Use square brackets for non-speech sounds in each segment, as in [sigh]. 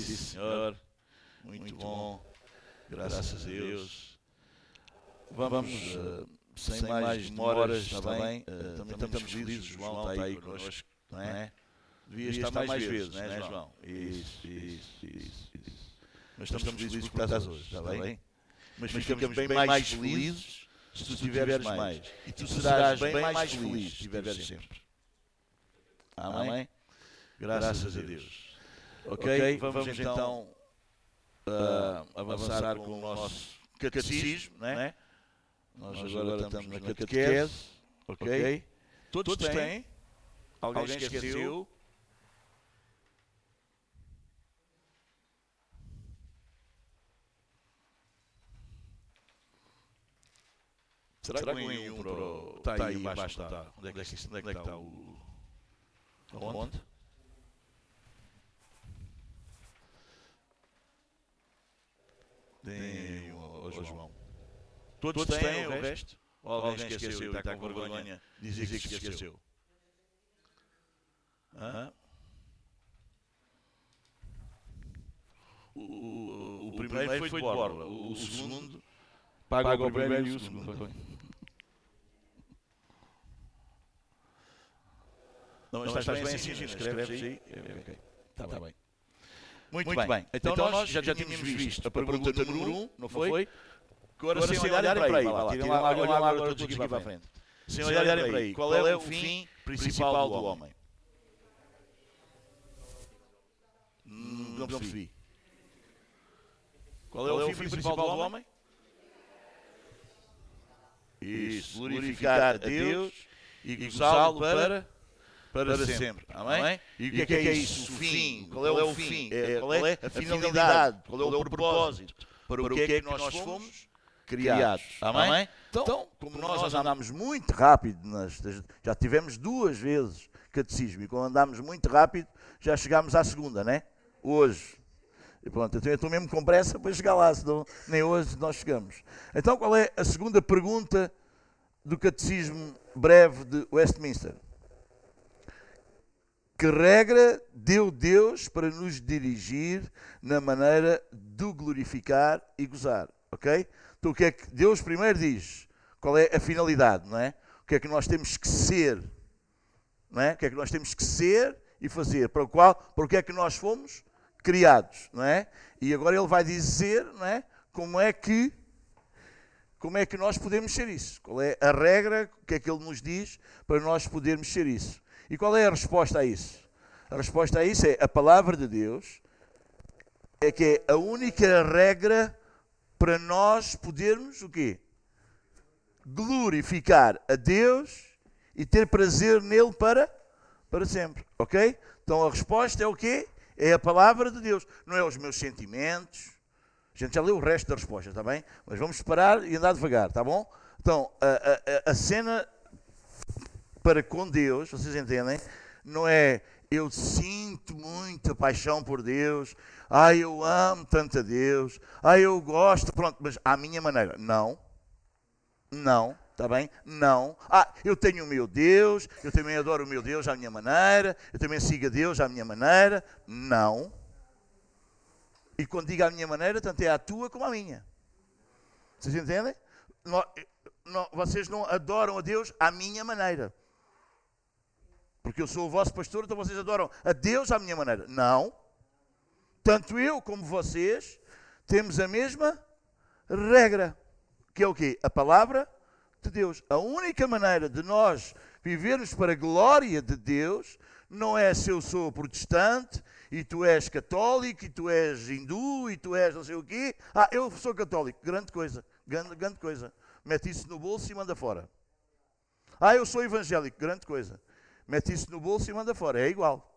Sim, senhor. Muito, Muito bom. Graças, Graças a Deus. Vamos, uh, sem, sem, mais demoras, está bem? Uh, também, também estamos felizes, João está aí connosco, não é? Devia estar, estar mais vezes, não é, João? Isso, isso, isso, isso. Mas estamos felizes por estás hoje, está bem? Mas ficamos bem mais felizes se tu tiveres mais. E tu serás bem mais feliz se tiveres sempre. Amém? Graças a Deus. Ok, vamos então uh, avançar com o nosso catecismo, né? Nós, Nós agora, estamos na catequese, ok? Todos, Todos têm. Alguém, Alguém esqueceu? esqueceu? Será, Será que em um para o... Está tá aí embaixo, está. Tá. Onde é que, onde é que, onde é que está o... Onde? Tem o, o João. Todos, Todos têm, o resto? Ou alguém, alguém esqueceu, esqueceu e está com vergonha de dizer que esqueceu? esqueceu. Hã? O, o, o, primeiro, primeiro foi de borla, o, o segundo paga, o primeiro e o segundo. Não, mas estás, estás bem assim, escreves aí? Está tá, tá bem. Muito, Muito bem. bem. Então, então, nós já, já tínhamos visto a pergunta, pergunta número 1, um, não foi? Agora, agora sem, sem olharem para aí, vai lá, tirem lá, olhem lá agora todos aqui para a frente. Sem olharem para aí, qual é o fim principal do homem? Não percebi. Qual é o fim principal do homem? Isso, glorificar a Deus e gozá-lo para para, para sempre. sempre. Amém? E o que, é que é, é isso? O fim. Qual é o fim? É, qual é a finalidade? Qual é o propósito? Para o que é que nós fomos criados? Amém? Então, então como nós andamos muito rápido, nas, já tivemos duas vezes catecismo, e quando andamos muito rápido, já chegámos à segunda, né? Hoje. E pronto, eu estou mesmo com pressa para chegar lá, senão nem hoje nós chegamos. Então, qual é a segunda pergunta do catecismo breve de Westminster? Que regra deu Deus para nos dirigir na maneira de glorificar e gozar? Ok? Então o que é que Deus primeiro diz? Qual é a finalidade, não é? O que é que nós temos que ser? Não é? O que é que nós temos que ser e fazer? Para o qual, para o que é que nós fomos criados, não é? E agora ele vai dizer, não é? Como é que como é que nós podemos ser isso? Qual é a regra? O que é que ele nos diz para nós podermos ser isso? E qual é a resposta a isso? A resposta a isso é a palavra de Deus, é que é a única regra para nós podermos o quê? Glorificar a Deus e ter prazer nele para, para sempre. Ok? Então a resposta é o quê? É a palavra de Deus, não é os meus sentimentos. A gente já leu o resto da resposta, está bem? Mas vamos parar e andar devagar, está bom? Então, a, a, a cena para com Deus, vocês entendem? Não é eu sinto muita paixão por Deus, ai eu amo tanto a Deus, ai eu gosto, pronto, mas à minha maneira. Não, não, está bem? Não. Ah, eu tenho o meu Deus, eu também adoro o meu Deus à minha maneira, eu também sigo a Deus à minha maneira. Não. E quando digo à minha maneira, tanto é a tua como a minha. Vocês entendem? vocês não adoram a Deus à minha maneira porque eu sou o vosso pastor, então vocês adoram a Deus à minha maneira. Não. Tanto eu como vocês temos a mesma regra, que é o quê? A palavra de Deus. A única maneira de nós vivermos para a glória de Deus não é se eu sou protestante e tu és católico e tu és hindu e tu és não sei o quê. Ah, eu sou católico. Grande coisa. Grande, grande coisa. Mete isso no bolso e manda fora. Ah, eu sou evangélico. Grande coisa mete isso no bolso e manda fora. É igual.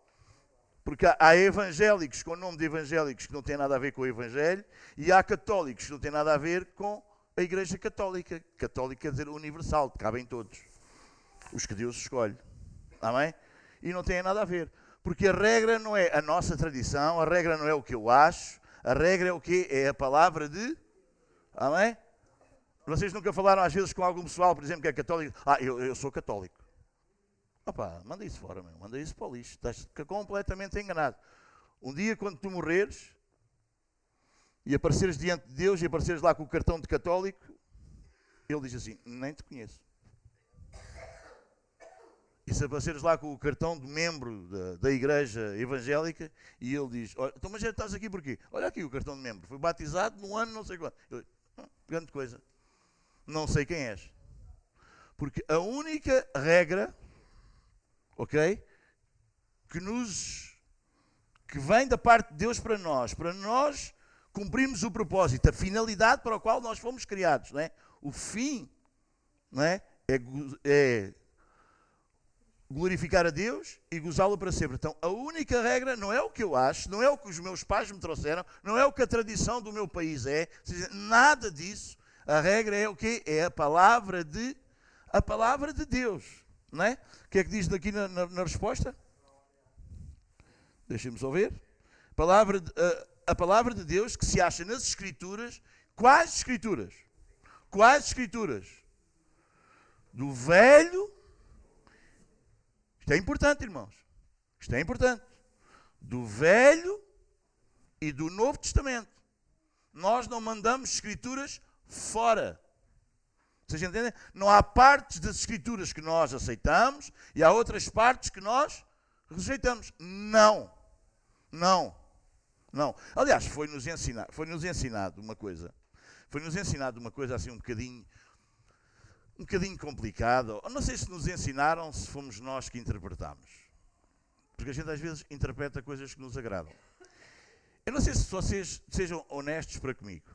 Porque há evangélicos com o nome de evangélicos que não têm nada a ver com o Evangelho e há católicos que não têm nada a ver com a Igreja Católica. Católica quer dizer universal, cabem todos. Os que Deus escolhe. Amém? E não tem nada a ver. Porque a regra não é a nossa tradição, a regra não é o que eu acho, a regra é o que? É a palavra de. Amém? Vocês nunca falaram às vezes com algum pessoal, por exemplo, que é católico? Ah, eu, eu sou católico. Manda isso fora, meu. manda isso para o lixo. Estás completamente enganado. Um dia, quando tu morreres e apareceres diante de Deus e apareceres lá com o cartão de católico, ele diz assim: Nem te conheço. E se apareceres lá com o cartão de membro da, da igreja evangélica e ele diz: Então, mas já estás aqui porquê? Olha aqui o cartão de membro. Foi batizado no ano não sei quando. Eu, grande coisa. Não sei quem és. Porque a única regra, ok, que nos que vem da parte de Deus para nós, para nós cumprirmos o propósito, a finalidade para a qual nós fomos criados, não é? O fim, não é? É, é glorificar a Deus e gozá-lo para sempre. Então, a única regra não é o que eu acho, não é o que os meus pais me trouxeram, não é o que a tradição do meu país é, nada disso. A regra é o que É a palavra de a palavra de Deus, não é? O que é que diz daqui na, na, na resposta? Deixem-nos ouvir. A palavra, de, a, a palavra de Deus que se acha nas Escrituras, quais Escrituras? Quais Escrituras? Do Velho isto é importante, irmãos. Isto é importante. Do Velho e do Novo Testamento. Nós não mandamos escrituras fora. Vocês entendem? Não há partes das escrituras que nós aceitamos e há outras partes que nós rejeitamos. Não. Não. Não. Aliás, foi-nos ensinado, foi -nos ensinado uma coisa. Foi-nos ensinado uma coisa assim um bocadinho um bocadinho complicado. Não sei se nos ensinaram, se fomos nós que interpretamos. Porque a gente às vezes interpreta coisas que nos agradam. Eu não sei se vocês sejam honestos para comigo.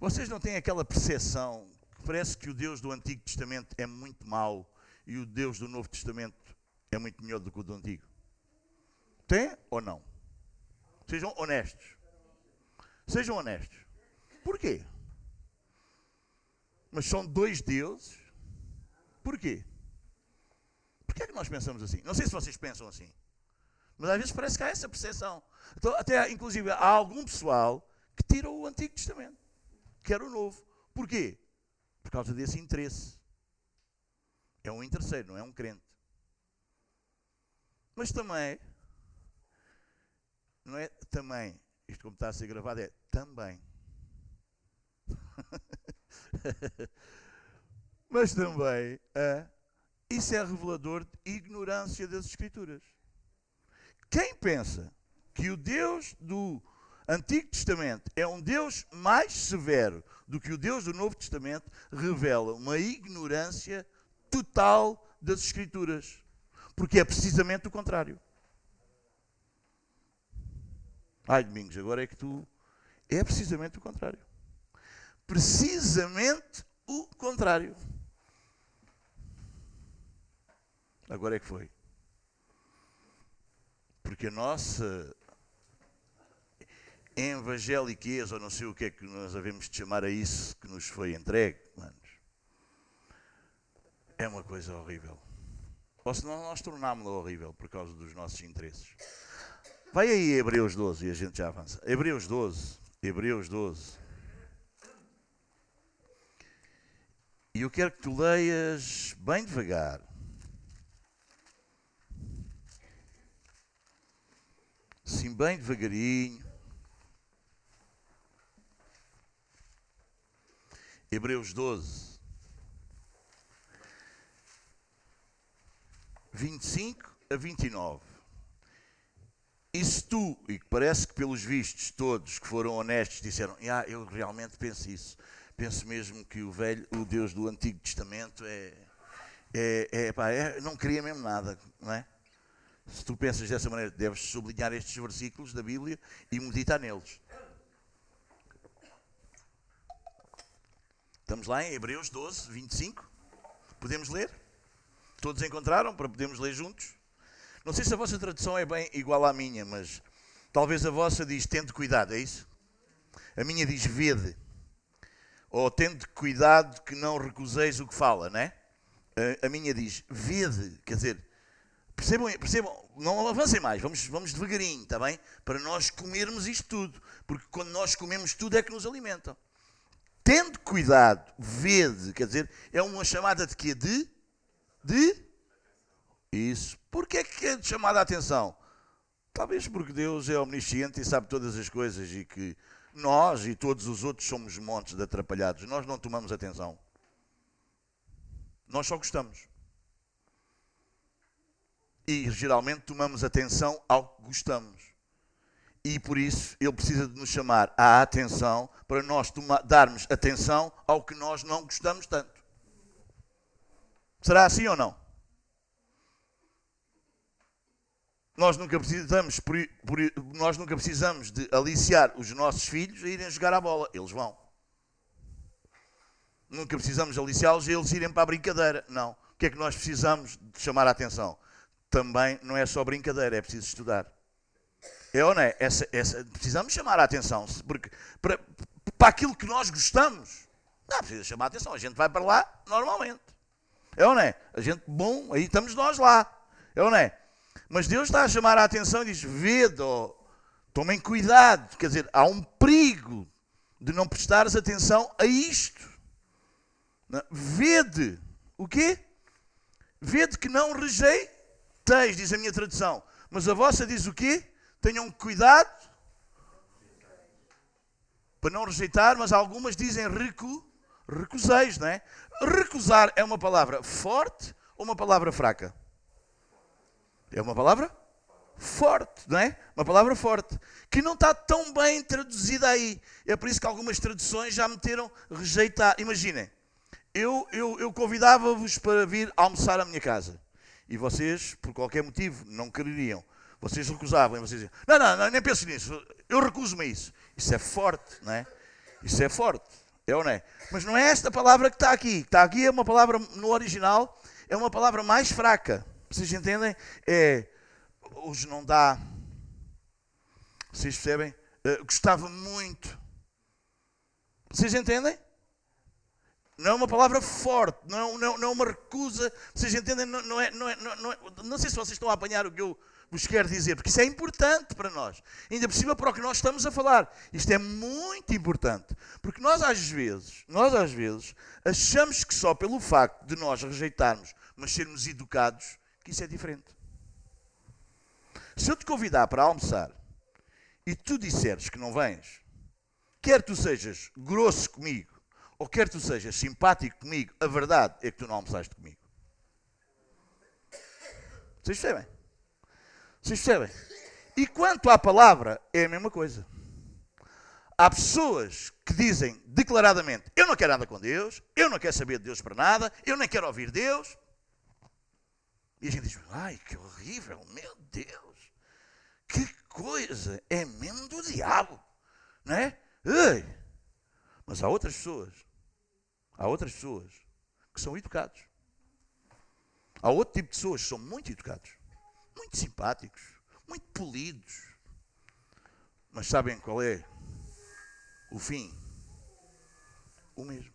Vocês não têm aquela percepção parece que o Deus do Antigo Testamento é muito mau e o Deus do Novo Testamento é muito melhor do que o do Antigo? Tem ou não? Sejam honestos. Sejam honestos. Porquê? mas são dois deuses. Porquê? Por que é que nós pensamos assim? Não sei se vocês pensam assim. Mas às vezes parece que há essa percepção. Então, até, inclusive, há algum pessoal que tira o Antigo Testamento, quer o Novo. Porquê? Por causa desse interesse. É um interesseiro, não é um crente. Mas também, não é também, isto como está a ser gravado é também. [laughs] Mas também é, isso é revelador de ignorância das Escrituras. Quem pensa que o Deus do Antigo Testamento é um Deus mais severo do que o Deus do Novo Testamento, revela uma ignorância total das Escrituras. Porque é precisamente o contrário. Ai, Domingos, agora é que tu. É precisamente o contrário precisamente o contrário. Agora é que foi. Porque a nossa evangeliqueza, ou não sei o que é que nós havemos de chamar a isso que nos foi entregue, manos, é uma coisa horrível. Ou senão nós tornámos-la horrível por causa dos nossos interesses. Vai aí Hebreus 12 e a gente já avança. Hebreus 12. Hebreus 12. E eu quero que tu leias bem devagar. Sim, bem devagarinho. Hebreus 12, 25 a 29. E se tu, e parece que pelos vistos todos que foram honestos disseram, ah, eu realmente penso isso, penso mesmo que o velho, o Deus do Antigo Testamento é, é, é, pá, é, não queria mesmo nada, não é? Se tu pensas dessa maneira, deves sublinhar estes versículos da Bíblia e meditar neles. Estamos lá em Hebreus 12, 25. Podemos ler? Todos encontraram para podermos ler juntos? Não sei se a vossa tradução é bem igual à minha, mas talvez a vossa diz tende cuidado, é isso? A minha diz vede ou tende cuidado que não recuseis o que fala, né? A, a minha diz, vede, quer dizer, percebam, percebam, não avancem mais, vamos, vamos devagarinho, está bem? Para nós comermos isto tudo, porque quando nós comemos tudo é que nos alimentam. Tende cuidado, vede, quer dizer, é uma chamada de quê? De? De? Isso. Porquê é que é chamada a atenção? Talvez porque Deus é omnisciente e sabe todas as coisas e que nós e todos os outros somos montes de atrapalhados. Nós não tomamos atenção. Nós só gostamos. E geralmente tomamos atenção ao que gostamos. E por isso ele precisa de nos chamar à atenção para nós darmos atenção ao que nós não gostamos tanto. Será assim ou não? Nós nunca precisamos, por, por, nós nunca precisamos de aliciar os nossos filhos a irem jogar a bola. Eles vão. Nunca precisamos aliciá-los a eles irem para a brincadeira. Não. O que é que nós precisamos de chamar a atenção? Também não é só brincadeira, é preciso estudar. É ou não é? Essa, essa, precisamos chamar a atenção. Porque para, para aquilo que nós gostamos, não precisa chamar a atenção. A gente vai para lá normalmente. É ou não é? A gente, bom, aí estamos nós lá. É ou não é? Mas Deus está a chamar a atenção e diz: vede, tomem cuidado. Quer dizer, há um perigo de não prestares atenção a isto. Vede. O quê? Vede que não rejeiteis, diz a minha tradução. Mas a vossa diz o quê? Tenham cuidado para não rejeitar, mas algumas dizem recu, recuseis, não é? Recusar é uma palavra forte ou uma palavra fraca? É uma palavra forte, não é? Uma palavra forte, que não está tão bem traduzida aí. É por isso que algumas traduções já meteram rejeitar. Imaginem, eu, eu, eu convidava-vos para vir almoçar à minha casa. E vocês, por qualquer motivo, não quereriam. Vocês recusavam. Vocês diziam, não, não, não, nem penso nisso. Eu recuso-me a isso. Isso é forte, não é? Isso é forte. É ou não é? Mas não é esta palavra que está aqui. Está aqui é uma palavra, no original, é uma palavra mais fraca. Vocês entendem? É, hoje não dá. Vocês percebem? Uh, gostava muito. Vocês entendem? Não é uma palavra forte, não, não, não é uma recusa. Vocês entendem? Não, não, é, não, é, não, é, não sei se vocês estão a apanhar o que eu vos quero dizer, porque isso é importante para nós. Ainda por cima para o que nós estamos a falar. Isto é muito importante. Porque nós às vezes, nós às vezes, achamos que só pelo facto de nós rejeitarmos, mas sermos educados, que isso é diferente. Se eu te convidar para almoçar e tu disseres que não vens, quer tu sejas grosso comigo, ou quer tu sejas simpático comigo, a verdade é que tu não almoçaste comigo. Vocês percebem? Vocês percebem? E quanto à palavra, é a mesma coisa. Há pessoas que dizem declaradamente: Eu não quero nada com Deus, eu não quero saber de Deus para nada, eu nem quero ouvir Deus. E a gente diz: ai, que horrível, meu Deus, que coisa, é mesmo do diabo, não é? Ai. Mas há outras pessoas, há outras pessoas que são educados. Há outro tipo de pessoas que são muito educados, muito simpáticos, muito polidos. Mas sabem qual é o fim? O mesmo.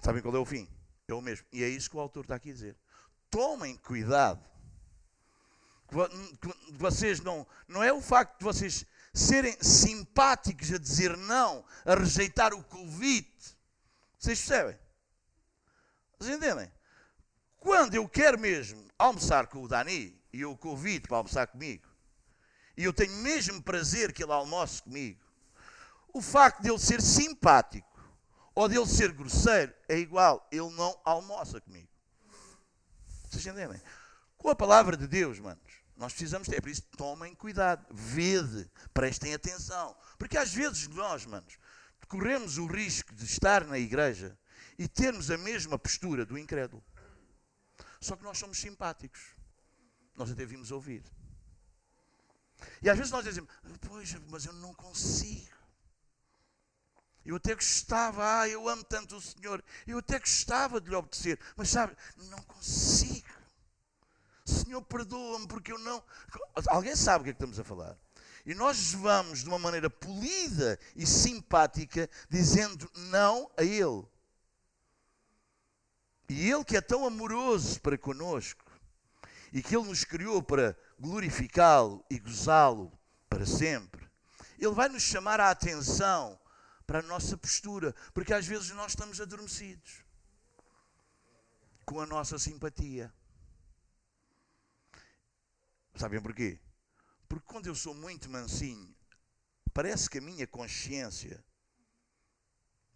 Sabem qual é o fim? É o mesmo. E é isso que o autor está aqui a dizer. Tomem cuidado. Vocês não. Não é o facto de vocês serem simpáticos a dizer não, a rejeitar o convite. Vocês percebem? Vocês entendem? Quando eu quero mesmo almoçar com o Dani e eu o convido para almoçar comigo, e eu tenho mesmo prazer que ele almoce comigo, o facto de ele ser simpático ou dele ser grosseiro, é igual, ele não almoça comigo. Vocês entendem? Com a palavra de Deus, manos, nós precisamos ter, é por isso tomem cuidado, vede, prestem atenção. Porque às vezes nós, manos, corremos o risco de estar na igreja e termos a mesma postura do incrédulo. Só que nós somos simpáticos. Nós até vimos ouvir. E às vezes nós dizemos, pois, mas eu não consigo. Eu até gostava, ah, eu amo tanto o Senhor, eu até gostava de lhe obedecer, mas sabe, não consigo. Senhor, perdoa-me porque eu não. Alguém sabe o que é que estamos a falar? E nós vamos de uma maneira polida e simpática, dizendo não a Ele. E Ele que é tão amoroso para conosco, e que Ele nos criou para glorificá-lo e gozá-lo para sempre, Ele vai nos chamar a atenção para a nossa postura, porque às vezes nós estamos adormecidos com a nossa simpatia. Sabem porquê? Porque quando eu sou muito mansinho, parece que a minha consciência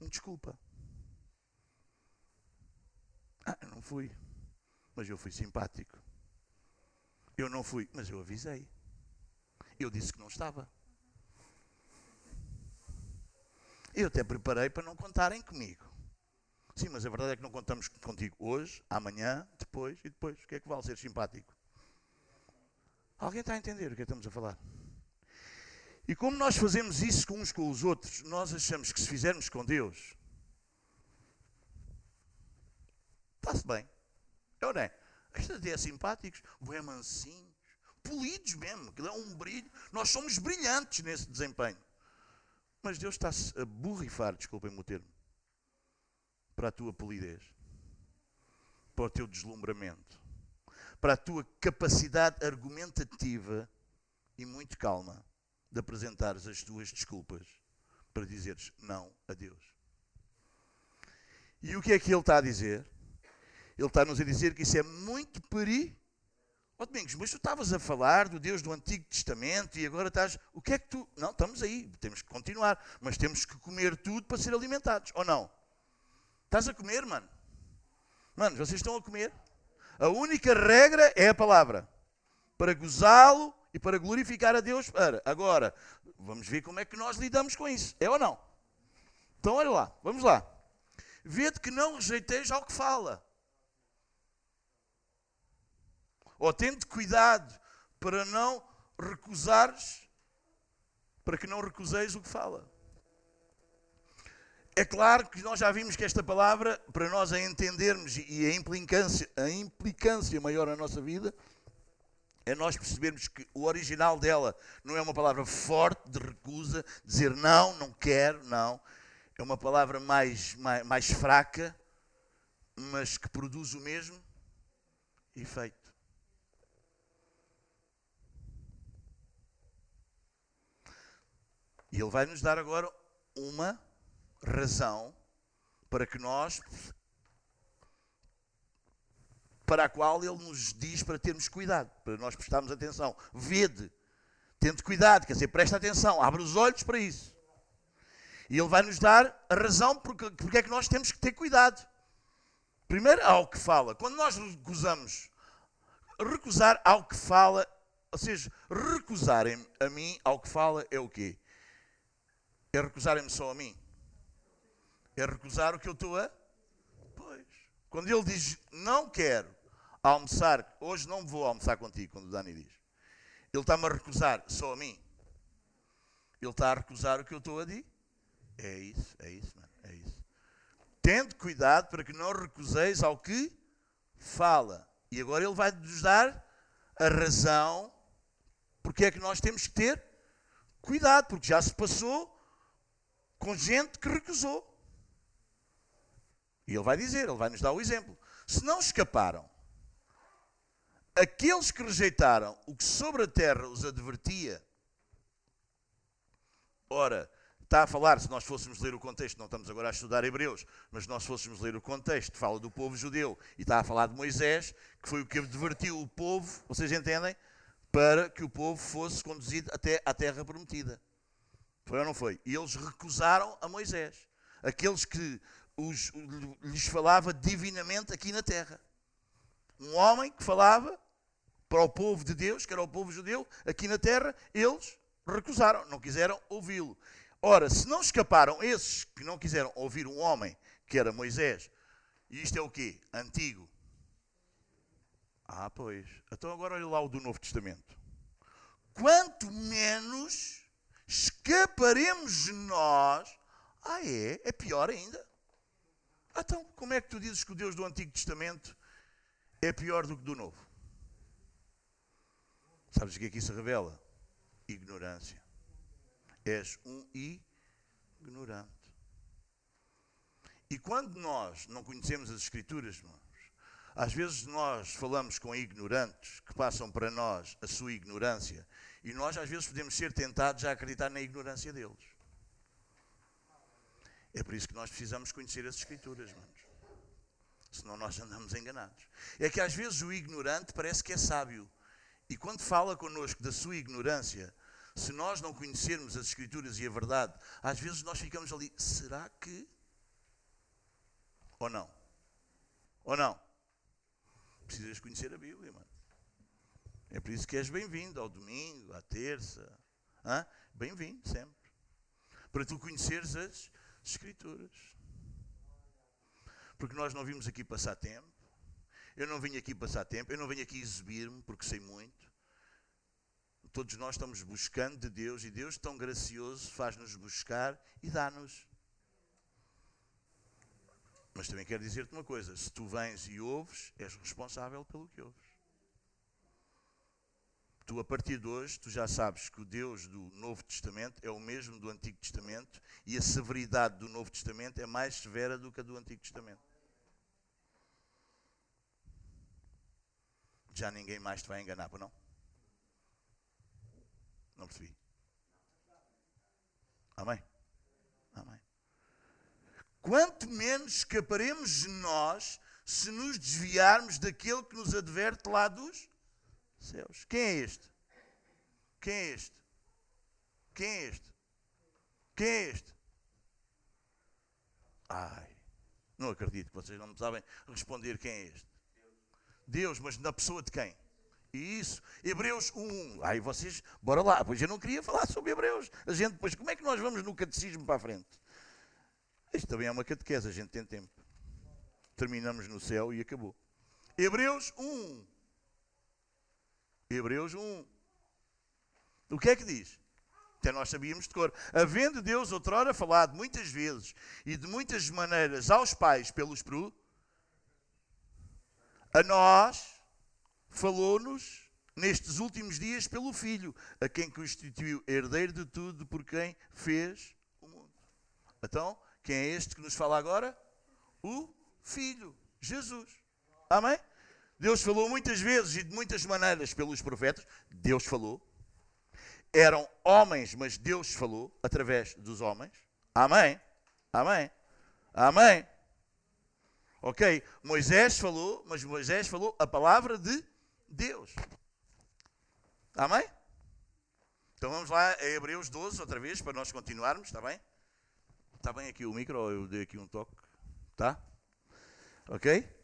me desculpa. Ah, eu não fui, mas eu fui simpático. Eu não fui, mas eu avisei. Eu disse que não estava. Eu até preparei para não contarem comigo. Sim, mas a verdade é que não contamos contigo hoje, amanhã, depois e depois. O que é que vale ser simpático? Alguém está a entender o que estamos a falar? E como nós fazemos isso uns com os outros, nós achamos que se fizermos com Deus, está-se bem. É não é? Estes até é simpáticos, bem mansinhos, polidos mesmo, que dão um brilho. Nós somos brilhantes nesse desempenho. Mas Deus está-se a borrifar, desculpem-me o termo, para a tua polidez, para o teu deslumbramento, para a tua capacidade argumentativa e muito calma de apresentares as tuas desculpas para dizeres não a Deus. E o que é que ele está a dizer? Ele está-nos a dizer que isso é muito perigoso Ó oh, Domingos, mas tu estavas a falar do Deus do Antigo Testamento e agora estás. O que é que tu. Não, estamos aí, temos que continuar, mas temos que comer tudo para ser alimentados, ou não? Estás a comer, mano? Mano, vocês estão a comer? A única regra é a palavra. Para gozá-lo e para glorificar a Deus. Para. Agora, vamos ver como é que nós lidamos com isso. É ou não? Então, olha lá, vamos lá. Vede que não rejeiteis ao que fala ou tente cuidado para não recusares, para que não recuseis o que fala. É claro que nós já vimos que esta palavra, para nós a entendermos e a implicância, a implicância maior na nossa vida, é nós percebermos que o original dela não é uma palavra forte de recusa, dizer não, não quero, não. É uma palavra mais, mais, mais fraca, mas que produz o mesmo efeito. E ele vai nos dar agora uma razão para que nós, para a qual ele nos diz para termos cuidado, para nós prestarmos atenção. Vede, tente cuidado, quer dizer, presta atenção, abre os olhos para isso. E ele vai nos dar a razão porque, porque é que nós temos que ter cuidado. Primeiro, ao que fala. Quando nós recusamos, recusar ao que fala, ou seja, recusarem a mim ao que fala é o quê? É recusarem-me só a mim. É recusar o que eu estou a. Pois. Quando ele diz não quero almoçar, hoje não vou almoçar contigo, quando o Dani diz. Ele está-me a recusar só a mim. Ele está a recusar o que eu estou a dizer. É isso, é isso, mano, é isso. Tende cuidado para que não recuseis ao que fala. E agora ele vai nos dar a razão porque é que nós temos que ter cuidado, porque já se passou com gente que recusou. E ele vai dizer, ele vai nos dar o exemplo. Se não escaparam, aqueles que rejeitaram o que sobre a terra os advertia, ora, está a falar, se nós fôssemos ler o contexto, não estamos agora a estudar Hebreus, mas se nós fôssemos ler o contexto, fala do povo judeu e está a falar de Moisés, que foi o que advertiu o povo, vocês entendem? Para que o povo fosse conduzido até à terra prometida. Foi ou não foi? E eles recusaram a Moisés. Aqueles que os, lhes falava divinamente aqui na terra. Um homem que falava para o povo de Deus, que era o povo judeu, aqui na terra, eles recusaram, não quiseram ouvi-lo. Ora, se não escaparam esses que não quiseram ouvir um homem, que era Moisés, e isto é o quê? Antigo. Ah, pois. Então agora olha lá o do Novo Testamento. Quanto menos escaparemos nós. Ah, é? É pior ainda? Então, como é que tu dizes que o Deus do Antigo Testamento é pior do que do Novo? Sabes o que é que isso revela? Ignorância. És um ignorante. E quando nós não conhecemos as Escrituras, irmãos, às vezes nós falamos com ignorantes que passam para nós a sua ignorância e nós, às vezes, podemos ser tentados a acreditar na ignorância deles. É por isso que nós precisamos conhecer as Escrituras, irmãos. Senão nós andamos enganados. É que às vezes o ignorante parece que é sábio. E quando fala connosco da sua ignorância, se nós não conhecermos as Escrituras e a verdade, às vezes nós ficamos ali, será que? Ou não? Ou não? Precisas conhecer a Bíblia, mano. É por isso que és bem-vindo ao domingo, à terça. Bem-vindo sempre. Para tu conheceres as Escrituras. Porque nós não vimos aqui passar tempo. Eu não vim aqui passar tempo. Eu não venho aqui exibir-me porque sei muito. Todos nós estamos buscando de Deus e Deus, tão gracioso, faz-nos buscar e dá-nos. Mas também quero dizer-te uma coisa: se tu vens e ouves, és responsável pelo que ouves. Tu, a partir de hoje, tu já sabes que o Deus do Novo Testamento é o mesmo do Antigo Testamento e a severidade do Novo Testamento é mais severa do que a do Antigo Testamento. Já ninguém mais te vai enganar, por não? Não percebi. Amém? Amém. Quanto menos escaparemos nós se nos desviarmos daquele que nos adverte lá dos céus. Quem é este? Quem é este? Quem é este? Quem é este? Ai, não acredito que vocês não me sabem responder quem é este. Deus, mas na pessoa de quem? Isso, Hebreus 1. Aí vocês, bora lá. Pois eu não queria falar sobre Hebreus. A gente, pois como é que nós vamos no catecismo para a frente? Isto também é uma catequese, a gente tem tempo. Terminamos no céu e acabou. Hebreus 1. Hebreus 1. O que é que diz? Até nós sabíamos de cor. Havendo Deus outrora falado muitas vezes e de muitas maneiras aos pais pelos pro, a nós falou-nos nestes últimos dias pelo Filho, a quem constituiu herdeiro de tudo por quem fez o mundo. Então, quem é este que nos fala agora? O Filho, Jesus. Amém? Deus falou muitas vezes e de muitas maneiras pelos profetas. Deus falou. Eram homens, mas Deus falou através dos homens. Amém? Amém? Amém? Ok, Moisés falou, mas Moisés falou a palavra de Deus. Amém? Então vamos lá a Hebreus 12, outra vez, para nós continuarmos, está bem? Está bem aqui o micro eu dei aqui um toque? Tá? Ok?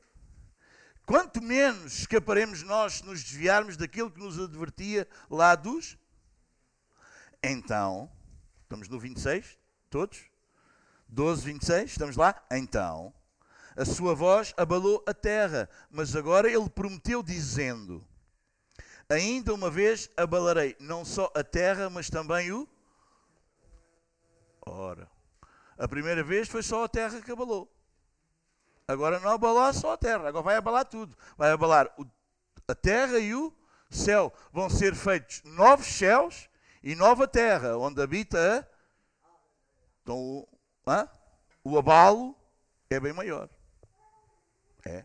Quanto menos escaparemos nós se nos desviarmos daquilo que nos advertia lá dos. Então, estamos no 26, todos? 12, 26, estamos lá? Então, a sua voz abalou a terra, mas agora ele prometeu, dizendo: Ainda uma vez abalarei não só a terra, mas também o. Ora, a primeira vez foi só a terra que abalou. Agora não abalou só a terra, agora vai abalar tudo. Vai abalar o, a terra e o céu. Vão ser feitos novos céus e nova terra, onde habita a. Então, o, o abalo é bem maior. É.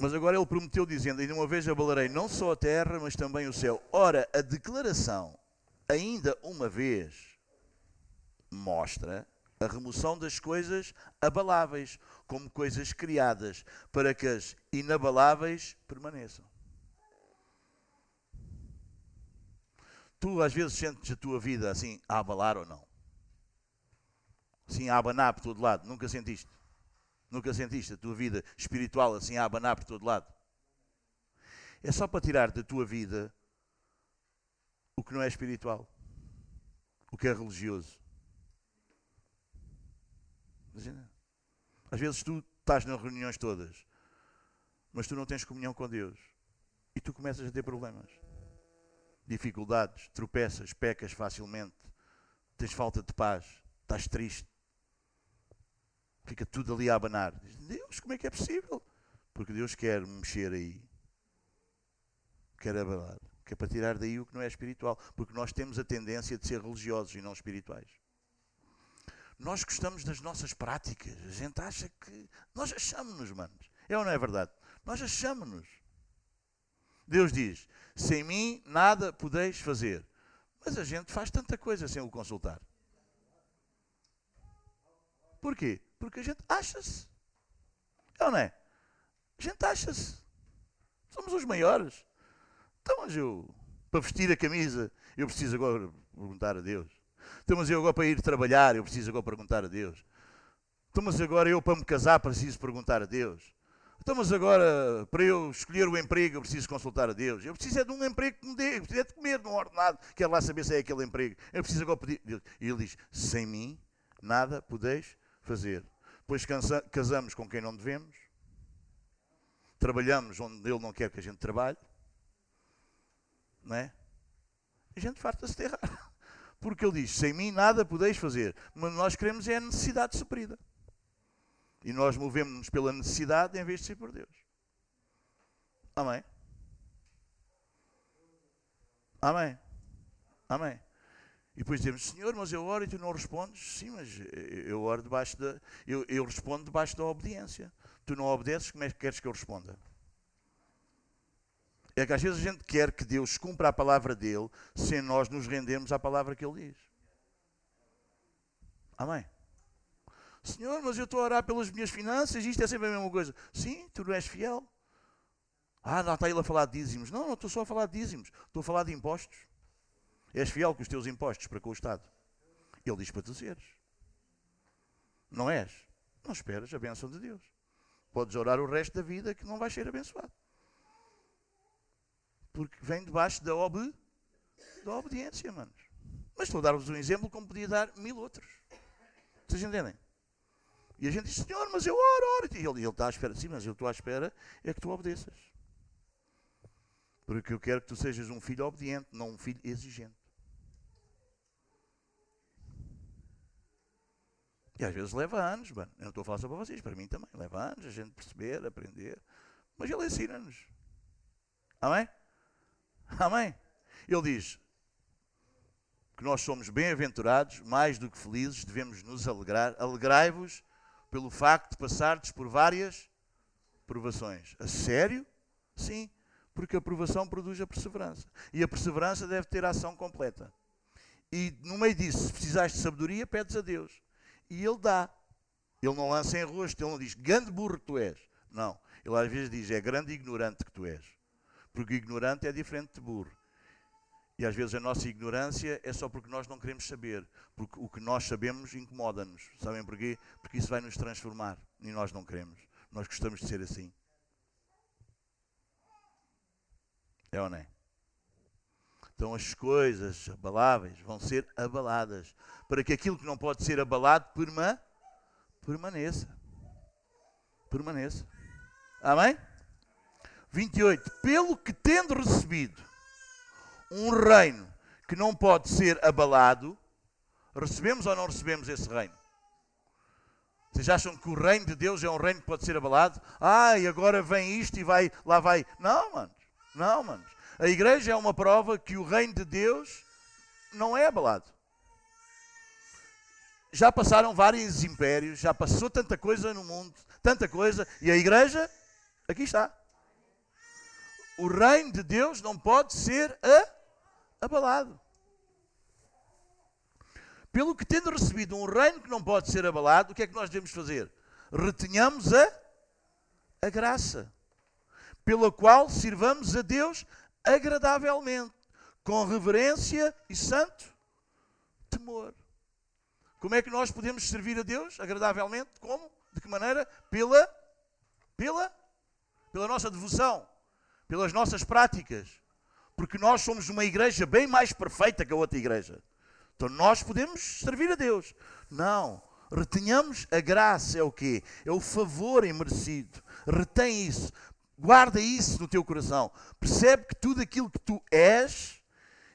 Mas agora ele prometeu, dizendo: Ainda uma vez abalarei não só a terra, mas também o céu. Ora, a declaração, ainda uma vez, mostra a remoção das coisas abaláveis, como coisas criadas, para que as inabaláveis permaneçam. Tu às vezes sentes a tua vida assim a abalar ou não? assim a abanar por todo lado. Nunca sentiste? Nunca sentiste a tua vida espiritual assim a abanar por todo lado? É só para tirar da tua vida o que não é espiritual, o que é religioso. Imagina. Às vezes tu estás nas reuniões todas, mas tu não tens comunhão com Deus e tu começas a ter problemas, dificuldades, tropeças, pecas facilmente, tens falta de paz, estás triste, Fica tudo ali a abanar. Diz, Deus, como é que é possível? Porque Deus quer mexer aí. Quer abalar. Que é para tirar daí o que não é espiritual. Porque nós temos a tendência de ser religiosos e não espirituais. Nós gostamos das nossas práticas. A gente acha que. Nós achamos-nos, manos. É ou não é verdade? Nós achamos-nos. Deus diz: sem mim nada podeis fazer. Mas a gente faz tanta coisa sem o consultar. Porquê? Porque a gente acha-se. É ou não é? A gente acha-se. Somos os maiores. Então, mas eu, para vestir a camisa, eu preciso agora perguntar a Deus. Então, mas eu agora para ir trabalhar, eu preciso agora perguntar a Deus. Então, mas agora eu para me casar, preciso perguntar a Deus. Então, mas agora, para eu escolher o emprego, eu preciso consultar a Deus. Eu preciso é de um emprego que me dê, eu preciso é de comer, de um ordenado. Quero lá saber se é aquele emprego. Eu preciso agora pedir. E ele diz: sem mim, nada podeis fazer. Depois casamos com quem não devemos. Trabalhamos onde ele não quer que a gente trabalhe. Não é? A gente farta-se de errar. Porque ele diz: sem mim nada podeis fazer. Mas nós queremos é a necessidade suprida. E nós movemos-nos pela necessidade em vez de ser por Deus. Amém? Amém? Amém? E depois dizemos, Senhor, mas eu oro e tu não respondes. Sim, mas eu oro debaixo da. Eu, eu respondo debaixo da obediência. Tu não obedeces, como é que queres que eu responda? É que às vezes a gente quer que Deus cumpra a palavra dele sem nós nos rendermos à palavra que ele diz. Amém? Senhor, mas eu estou a orar pelas minhas finanças, isto é sempre a mesma coisa. Sim, tu não és fiel. Ah, não está ele a falar de dízimos. Não, não estou só a falar de dízimos, estou a falar de impostos. És fiel com os teus impostos para com o Estado. Ele diz para tu seres. Não és? Não esperas a bênção de Deus. Podes orar o resto da vida que não vais ser abençoado. Porque vem debaixo da, ob... da obediência, manos. Mas estou a dar-vos um exemplo como podia dar mil outros. Vocês entendem? E a gente diz, Senhor, mas eu oro, oro. E ele, ele está à espera, sim, mas eu estou à espera é que tu obedeças. Porque eu quero que tu sejas um filho obediente, não um filho exigente. E às vezes leva anos, mano. Eu não estou a falar só para vocês, para mim também. Leva anos a gente perceber, aprender. Mas ele ensina-nos. Amém? [laughs] Amém? Ele diz que nós somos bem-aventurados, mais do que felizes, devemos nos alegrar. Alegrai-vos pelo facto de passardes por várias provações. A sério? Sim, porque a provação produz a perseverança. E a perseverança deve ter ação completa. E no meio disso, se precisares de sabedoria, pedes a Deus. E Ele dá. Ele não lança em rosto, ele não diz, grande burro que tu és. Não. Ele às vezes diz, é grande ignorante que tu és. Porque ignorante é diferente de burro. E às vezes a nossa ignorância é só porque nós não queremos saber. Porque o que nós sabemos incomoda-nos. Sabem porquê? Porque isso vai nos transformar. E nós não queremos. Nós gostamos de ser assim. É ou não é? Então as coisas abaláveis vão ser abaladas. Para que aquilo que não pode ser abalado perma, permaneça. Permaneça. Amém? 28. Pelo que tendo recebido um reino que não pode ser abalado, recebemos ou não recebemos esse reino? Vocês acham que o reino de Deus é um reino que pode ser abalado? Ah, e agora vem isto e vai, lá vai. Não, manos. Não, manos. A igreja é uma prova que o reino de Deus não é abalado. Já passaram vários impérios, já passou tanta coisa no mundo, tanta coisa, e a igreja, aqui está. O reino de Deus não pode ser abalado. Pelo que, tendo recebido um reino que não pode ser abalado, o que é que nós devemos fazer? Retenhamos a, a graça, pela qual sirvamos a Deus agradavelmente, com reverência e santo temor. Como é que nós podemos servir a Deus agradavelmente? Como? De que maneira? Pela, pela, pela nossa devoção, pelas nossas práticas, porque nós somos uma igreja bem mais perfeita que a outra igreja. Então nós podemos servir a Deus. Não. Retenhamos a graça, é o quê? É o favor imerecido. Retém isso. Guarda isso no teu coração. Percebe que tudo aquilo que tu és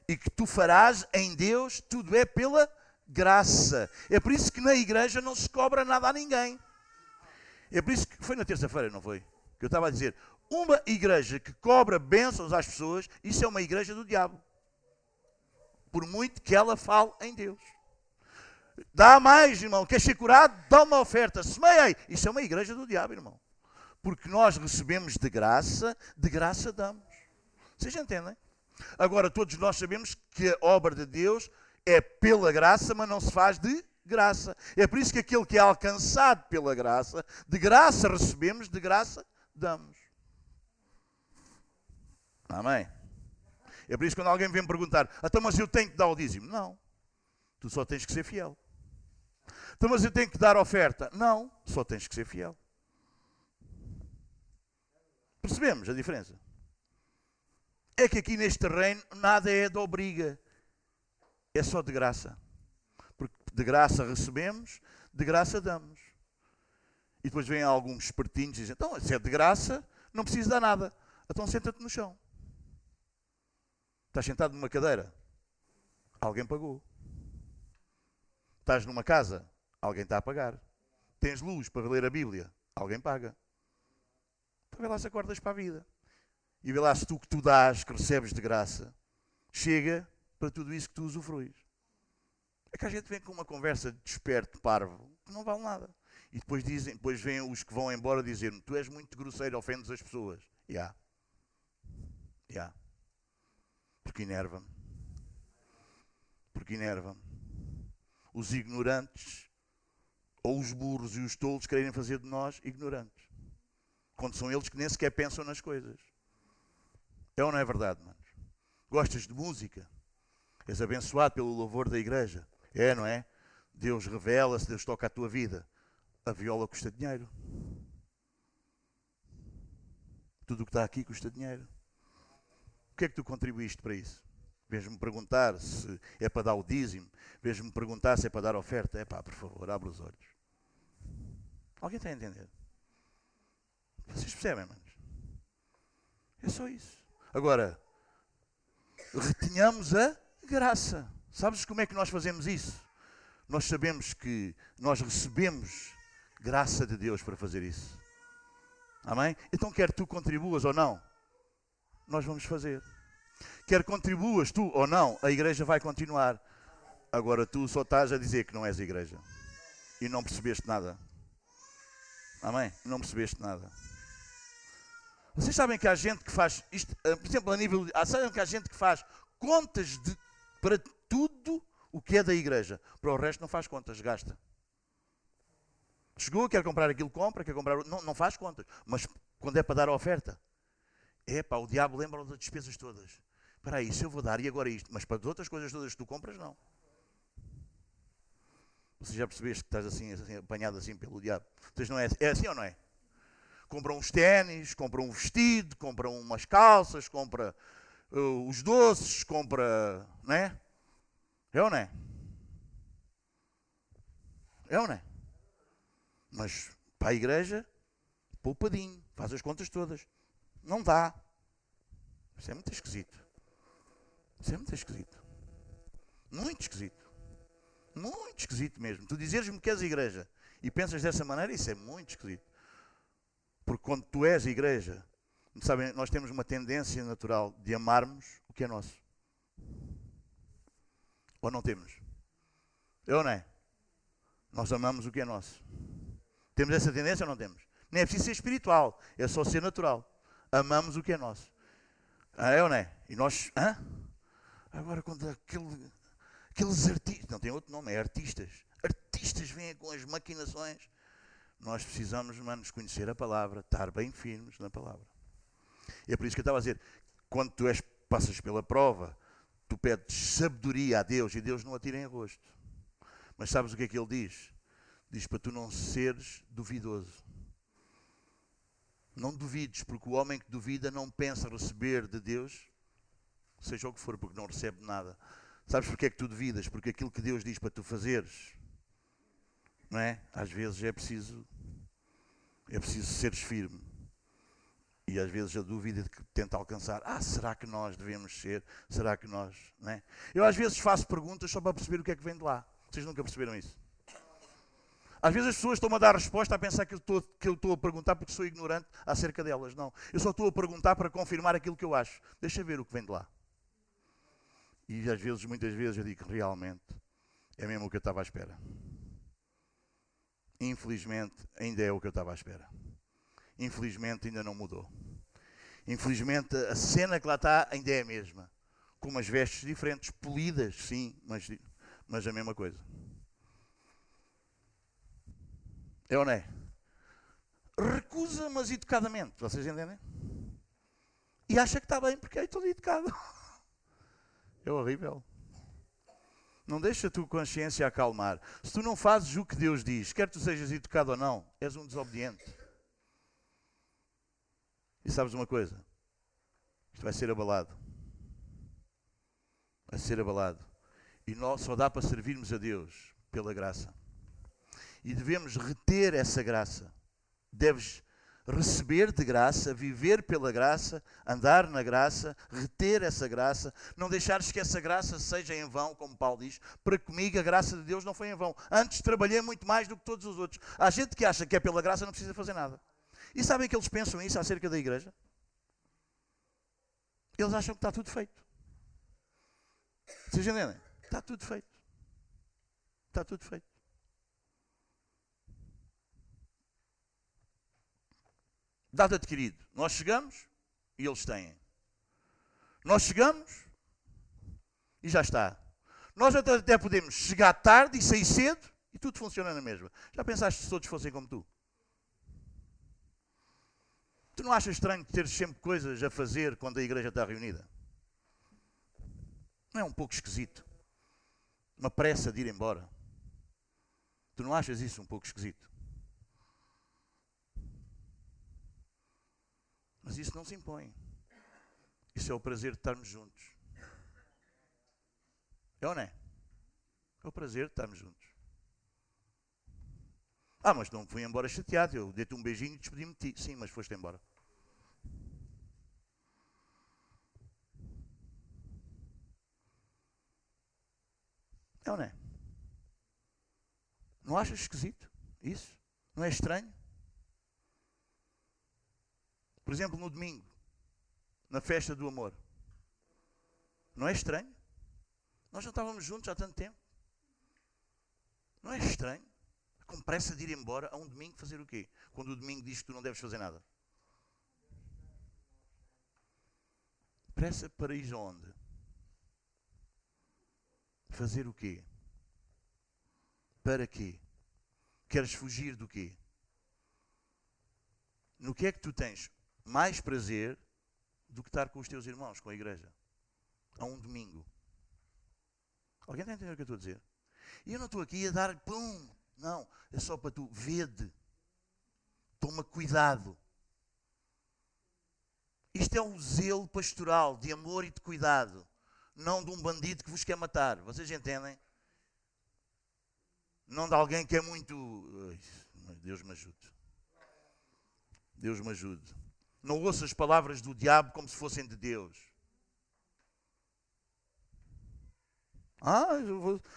e que tu farás em Deus, tudo é pela graça. É por isso que na igreja não se cobra nada a ninguém. É por isso que foi na terça-feira, não foi? Que eu estava a dizer: uma igreja que cobra bênçãos às pessoas, isso é uma igreja do diabo. Por muito que ela fale em Deus. Dá mais, irmão. Quer ser curado? Dá uma oferta. Semeia Isso é uma igreja do diabo, irmão. Porque nós recebemos de graça, de graça damos. Vocês entendem? Agora, todos nós sabemos que a obra de Deus é pela graça, mas não se faz de graça. É por isso que aquele que é alcançado pela graça, de graça recebemos, de graça damos. Amém? É por isso que quando alguém vem perguntar, então mas eu tenho que dar o dízimo. Não. Tu só tens que ser fiel. Então mas eu tenho que dar oferta. Não. Só tens que ser fiel. Percebemos a diferença? É que aqui neste reino nada é de obriga. É só de graça. Porque de graça recebemos, de graça damos. E depois vêm alguns espertinhos e dizem: então, se é de graça, não precisa dar nada. Então senta-te no chão. Estás sentado numa cadeira? Alguém pagou. Estás numa casa? Alguém está a pagar. Tens luz para ler a Bíblia? Alguém paga. Então vê lá se acordas para a vida. E vê lá se tu que tu dás, que recebes de graça, chega para tudo isso que tu usufruis. É que a gente vem com uma conversa de desperto, parvo, que não vale nada. E depois, dizem, depois vêm os que vão embora dizer-me: Tu és muito grosseiro, ofendes as pessoas. Já. Yeah. Já. Yeah porque enerva-me. Porque enerva-me. Os ignorantes, ou os burros e os tolos, querem fazer de nós ignorantes. Quando são eles que nem sequer pensam nas coisas. É ou não é verdade, manos? Gostas de música? És abençoado pelo louvor da igreja. É, não é? Deus revela-se, Deus toca a tua vida. A viola custa dinheiro. Tudo o que está aqui custa dinheiro. O que é que tu contribuíste para isso? Vês-me perguntar se é para dar o dízimo, vês-me perguntar se é para dar oferta. É pá, por favor, abre os olhos. Alguém está a entender? Vocês percebem, manos? É só isso. Agora, retenhamos a graça. Sabes como é que nós fazemos isso? Nós sabemos que nós recebemos graça de Deus para fazer isso. Amém? Então, quer tu contribuas ou não, nós vamos fazer. Quer contribuas tu ou não, a igreja vai continuar. Agora tu só estás a dizer que não és igreja. E não percebeste nada. Amém? Não percebeste nada. Vocês sabem que há gente que faz isto, eh, por exemplo, a nível. Sabem que há gente que faz contas de, para tudo o que é da igreja. Para o resto não faz contas, gasta. Chegou, quer comprar aquilo, compra, quer comprar. Não, não faz contas. Mas quando é para dar a oferta, é pá, o diabo lembra das despesas todas. Aí, se eu vou dar e agora isto, mas para as outras coisas todas que tu compras, não. Você já percebeste que estás assim, assim apanhado assim pelo diabo? Vocês não é, é assim ou não é? Compram uns ténis, compram um vestido, compram umas calças, compra uh, os doces, compra, não é? É ou não é? É ou não é? Mas para a igreja, poupadinho, faz as contas todas. Não dá. Isso é muito esquisito. Isso é muito esquisito. Muito esquisito. Muito esquisito mesmo. Tu dizeres-me que és igreja e pensas dessa maneira, isso é muito esquisito. Porque quando tu és igreja, sabem, nós temos uma tendência natural de amarmos o que é nosso. Ou não temos? Eu não é? Nós amamos o que é nosso. Temos essa tendência ou não temos? Nem é preciso ser espiritual, é só ser natural amamos o que é nosso. Ah, é ou não é? E nós. Hã? Agora, quando aquele, aqueles artistas. Não tem outro nome, é artistas. Artistas vêm com as maquinações. Nós precisamos, manos, conhecer a palavra, estar bem firmes na palavra. E é por isso que eu estava a dizer: quando tu és, passas pela prova, tu pedes sabedoria a Deus e Deus não atira em rosto. Mas sabes o que é que ele diz? Diz para tu não seres duvidoso. Não duvides, porque o homem que duvida não pensa receber de Deus, seja o que for, porque não recebe nada. Sabes porque é que tu duvidas? Porque aquilo que Deus diz para tu fazeres, não é? Às vezes é preciso, é preciso seres firme. E às vezes a dúvida que tenta alcançar, ah, será que nós devemos ser? Será que nós, não é? Eu às vezes faço perguntas só para perceber o que é que vem de lá. Vocês nunca perceberam isso? Às vezes as pessoas estão a dar resposta a pensar que eu, estou, que eu estou a perguntar porque sou ignorante acerca delas. Não. Eu só estou a perguntar para confirmar aquilo que eu acho. Deixa ver o que vem de lá. E às vezes, muitas vezes, eu digo realmente é mesmo o que eu estava à espera. Infelizmente, ainda é o que eu estava à espera. Infelizmente, ainda não mudou. Infelizmente, a cena que lá está ainda é a mesma. Com umas vestes diferentes, polidas, sim, mas, mas a mesma coisa. É ou não é? Recusa, mas educadamente. Vocês entendem? E acha que está bem porque é todo educado. [laughs] É horrível. Não deixa a tua consciência acalmar. Se tu não fazes o que Deus diz, quer tu sejas educado ou não, és um desobediente. E sabes uma coisa? Isto vai ser abalado. Vai ser abalado. E nós só dá para servirmos a Deus pela graça. E devemos reter essa graça. Deves receber de graça, viver pela graça, andar na graça, reter essa graça, não deixares que essa graça seja em vão, como Paulo diz. Para comigo a graça de Deus não foi em vão. Antes trabalhei muito mais do que todos os outros. Há gente que acha que é pela graça não precisa fazer nada. E sabem que eles pensam isso acerca da igreja? Eles acham que está tudo feito. Vocês entendem? Está tudo feito. Está tudo feito. Dado adquirido. Nós chegamos e eles têm. Nós chegamos e já está. Nós até podemos chegar tarde e sair cedo e tudo funciona na mesma. Já pensaste se todos fossem como tu? Tu não achas estranho ter sempre coisas a fazer quando a igreja está reunida? Não é um pouco esquisito? Uma pressa de ir embora. Tu não achas isso um pouco esquisito? Mas isso não se impõe. Isso é o prazer de estarmos juntos. É ou não é? É o prazer de estarmos juntos. Ah, mas não fui embora chateado. Eu dei-te um beijinho e despedi-me de ti. Sim, mas foste embora. É ou não é? Não achas esquisito isso? Não é estranho? Por exemplo, no domingo, na festa do amor. Não é estranho? Nós já estávamos juntos há tanto tempo. Não é estranho? Com pressa de ir embora a um domingo fazer o quê? Quando o domingo diz que tu não deves fazer nada. Pressa para ir onde? Fazer o quê? Para quê? Queres fugir do quê? No que é que tu tens mais prazer do que estar com os teus irmãos, com a igreja. A um domingo. Alguém está a entender o que eu estou a dizer? E eu não estou aqui a dar pum. Não, é só para tu. Vede. Toma cuidado. Isto é um zelo pastoral, de amor e de cuidado. Não de um bandido que vos quer matar. Vocês entendem? Não de alguém que é muito. Deus me ajude. Deus me ajude. Não ouça as palavras do diabo como se fossem de Deus. Ah,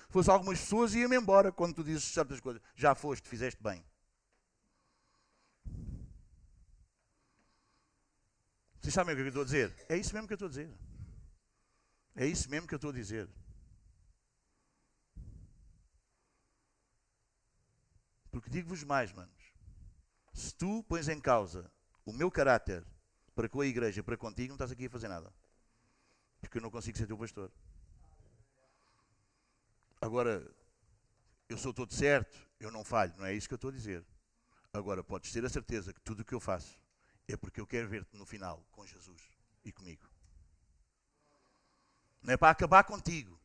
fosse algumas pessoas e ia-me embora quando tu dizes certas coisas. Já foste, fizeste bem. Vocês sabem o que eu estou a dizer? É isso mesmo que eu estou a dizer. É isso mesmo que eu estou a dizer. Porque digo-vos mais, manos. Se tu pões em causa o meu caráter para com a igreja, para contigo, não estás aqui a fazer nada. Porque eu não consigo ser teu pastor. Agora, eu sou todo certo, eu não falho, não é isso que eu estou a dizer. Agora, podes ter a certeza que tudo o que eu faço é porque eu quero ver-te no final com Jesus e comigo. Não é para acabar contigo,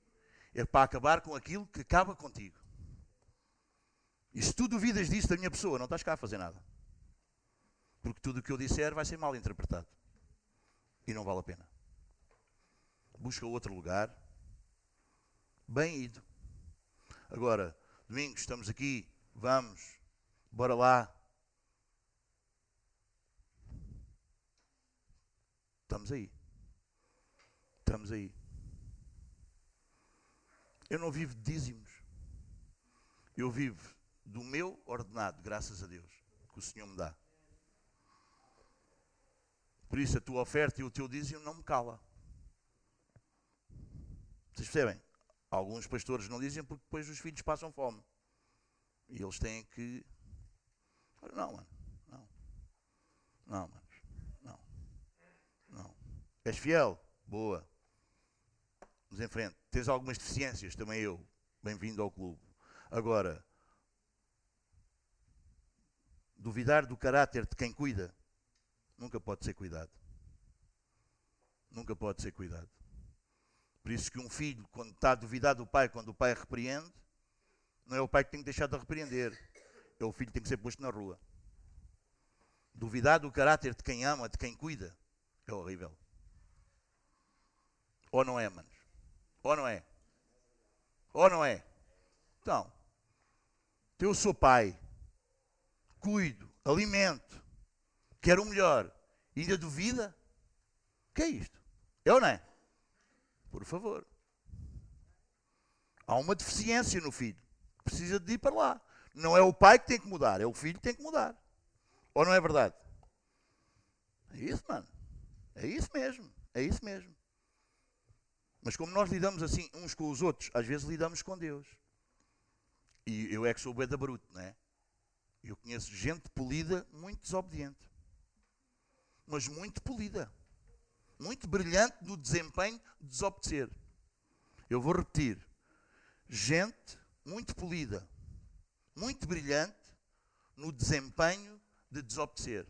é para acabar com aquilo que acaba contigo. E se tu duvidas disso da minha pessoa, não estás cá a fazer nada. Porque tudo o que eu disser vai ser mal interpretado. E não vale a pena. Busca outro lugar. Bem ido. Agora, domingo estamos aqui, vamos, bora lá. Estamos aí. Estamos aí. Eu não vivo de dízimos. Eu vivo do meu ordenado, graças a Deus, que o Senhor me dá. Por isso a tua oferta e o teu dízimo não me cala. Vocês percebem? Alguns pastores não dizem porque depois os filhos passam fome. E eles têm que. Não, mano. Não. Não, mano. Não. Não. És fiel? Boa. Vamos em frente. Tens algumas deficiências? Também eu. Bem-vindo ao clube. Agora, duvidar do caráter de quem cuida, nunca pode ser cuidado. Nunca pode ser cuidado. Por isso que um filho, quando está a duvidar do pai, quando o pai repreende, não é o pai que tem que deixar de repreender. É o filho que tem que ser posto na rua. Duvidar do caráter de quem ama, de quem cuida, é horrível. Ou não é, manos? Ou não é? Ou não é? Então, eu sou pai, cuido, alimento, quero o melhor, e ainda duvida? O que é isto? Ou não é? Por favor. Há uma deficiência no filho. Precisa de ir para lá. Não é o pai que tem que mudar, é o filho que tem que mudar. Ou não é verdade? É isso, mano. É isso mesmo. É isso mesmo. Mas como nós lidamos assim uns com os outros, às vezes lidamos com Deus. E eu é que sou o da bruto, não é? Eu conheço gente polida, muito desobediente. Mas muito polida. Muito brilhante no desempenho de desobedecer. Eu vou repetir. Gente muito polida, muito brilhante no desempenho de desobedecer.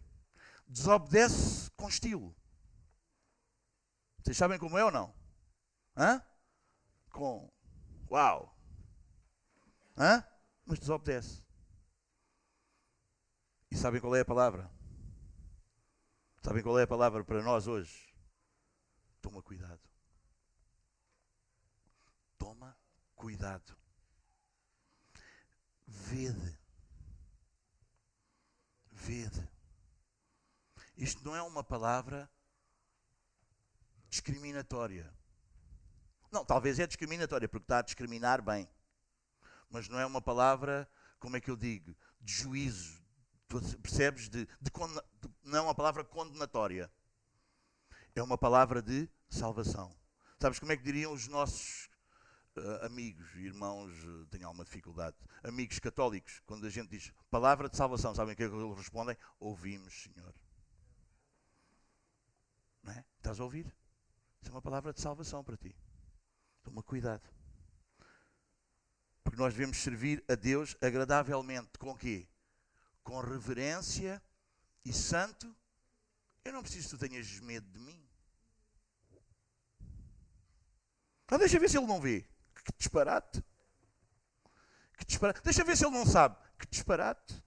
Desobedece com estilo. Vocês sabem como é ou não? Hã? Com uau. Hã? Mas desobedece. E sabem qual é a palavra? Sabem qual é a palavra para nós hoje? Toma cuidado. Toma cuidado. Vede. Vede. Isto não é uma palavra discriminatória. Não, talvez é discriminatória, porque está a discriminar bem. Mas não é uma palavra, como é que eu digo, de juízo. Tu percebes? De, de, de, não uma palavra condenatória. É uma palavra de salvação. Sabes como é que diriam os nossos uh, amigos, irmãos, uh, tenho alguma dificuldade, amigos católicos, quando a gente diz palavra de salvação, sabem o que é que eles respondem? Ouvimos, Senhor. Não é? Estás a ouvir? Isso é uma palavra de salvação para ti. Toma cuidado. Porque nós devemos servir a Deus agradavelmente. Com quê? Com reverência e santo. Eu não preciso que tu tenhas medo de mim. Ah, deixa ver se ele não vê. Que disparate. Que disparate. Deixa ver se ele não sabe. Que disparate.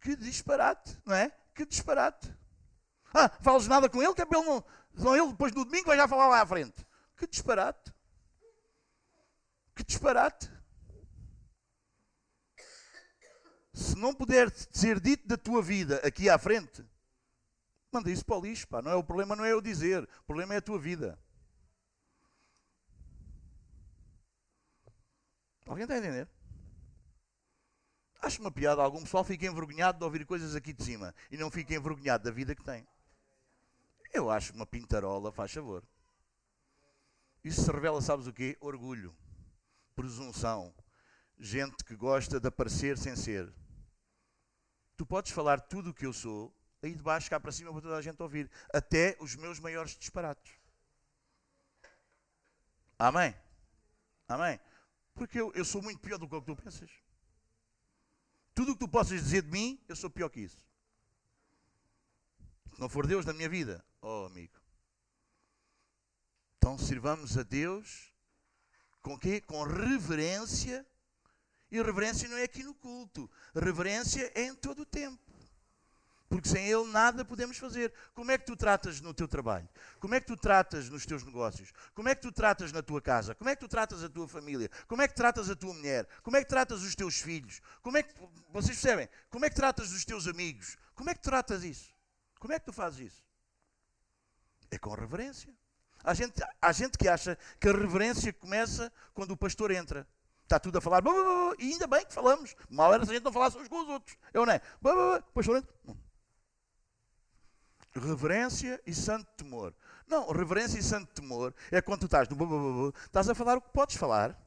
Que disparate, não é? Que disparate. Ah, falas nada com ele, que é para ele não. Senão ele depois no domingo vai já falar lá à frente. Que disparate. Que disparate. Se não puder ser dito da tua vida aqui à frente, manda isso para o lixo. Pá. Não é, o problema não é eu dizer, o problema é a tua vida. Alguém está a entender? Acho uma piada. Algum pessoal fica envergonhado de ouvir coisas aqui de cima e não fica envergonhado da vida que tem. Eu acho uma pintarola, faz favor. Isso se revela, sabes o quê? Orgulho, presunção, gente que gosta de aparecer sem ser. Tu podes falar tudo o que eu sou, aí de baixo cá para cima para toda a gente ouvir, até os meus maiores disparates. Amém? Amém? Porque eu, eu sou muito pior do que o que tu pensas. Tudo o que tu possas dizer de mim, eu sou pior que isso. Se não for Deus na minha vida, oh amigo. Então sirvamos a Deus com quê? Com reverência. E reverência não é aqui no culto. Reverência é em todo o tempo. Porque sem Ele nada podemos fazer. Como é que tu tratas no teu trabalho? Como é que tu tratas nos teus negócios? Como é que tu tratas na tua casa? Como é que tu tratas a tua família? Como é que tratas a tua mulher? Como é que tratas os teus filhos? Como é que vocês percebem? Como é que tratas os teus amigos? Como é que tu tratas isso? Como é que tu fazes isso? É com reverência. Há gente, há gente que acha que a reverência começa quando o pastor entra. Está tudo a falar, e ainda bem que falamos. Mal era se a gente não falasse uns com os outros. Eu não é? O pastor entra. Reverência e santo temor. Não, reverência e santo temor é quando tu estás no estás a falar o que podes falar.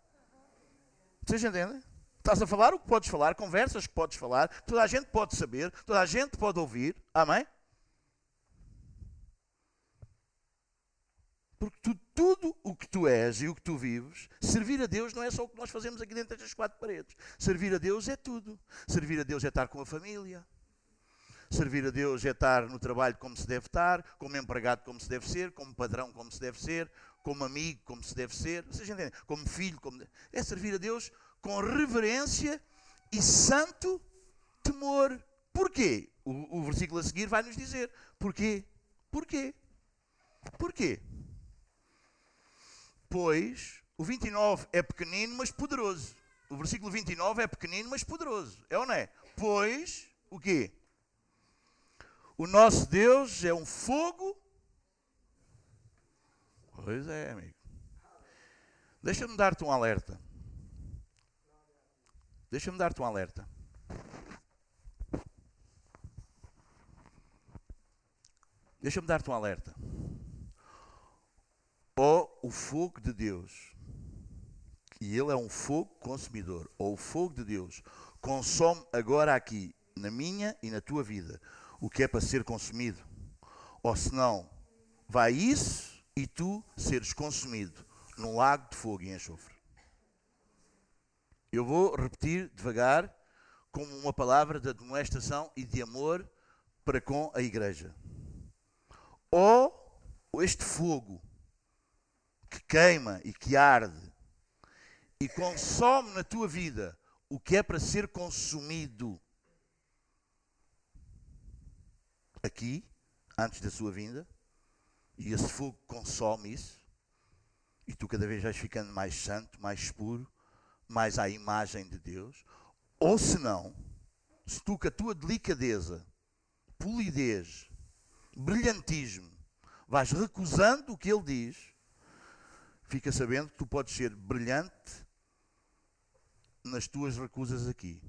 Vocês entendem? Estás a falar o que podes falar, conversas que podes falar, toda a gente pode saber, toda a gente pode ouvir. Amém? Porque tu, tudo o que tu és e o que tu vives, servir a Deus não é só o que nós fazemos aqui dentro destas quatro paredes. Servir a Deus é tudo. Servir a Deus é estar com a família. Servir a Deus é estar no trabalho como se deve estar, como empregado como se deve ser, como padrão como se deve ser, como amigo como se deve ser, vocês entendem? Como filho, como... é servir a Deus com reverência e santo temor. Porquê? O, o versículo a seguir vai nos dizer. Porquê? Porquê? Porquê? Pois o 29 é pequenino, mas poderoso. O versículo 29 é pequenino, mas poderoso. É ou não é? Pois, o quê? O nosso Deus é um fogo. Pois é, amigo. Deixa-me dar-te um alerta. Deixa-me dar-te um alerta. Deixa-me dar-te um alerta. Ou o fogo de Deus, e ele é um fogo consumidor, ou o fogo de Deus consome agora aqui, na minha e na tua vida, o que é para ser consumido. Ou senão, vai isso e tu seres consumido num lago de fogo e enxofre. Eu vou repetir devagar, como uma palavra de admoestação e de amor para com a igreja. Ou este fogo que queima e que arde e consome na tua vida o que é para ser consumido. Aqui, antes da sua vinda, e esse fogo consome isso, e tu cada vez vais ficando mais santo, mais puro, mais à imagem de Deus, ou se não, se tu com a tua delicadeza, polidez, brilhantismo, vais recusando o que ele diz, fica sabendo que tu podes ser brilhante nas tuas recusas aqui,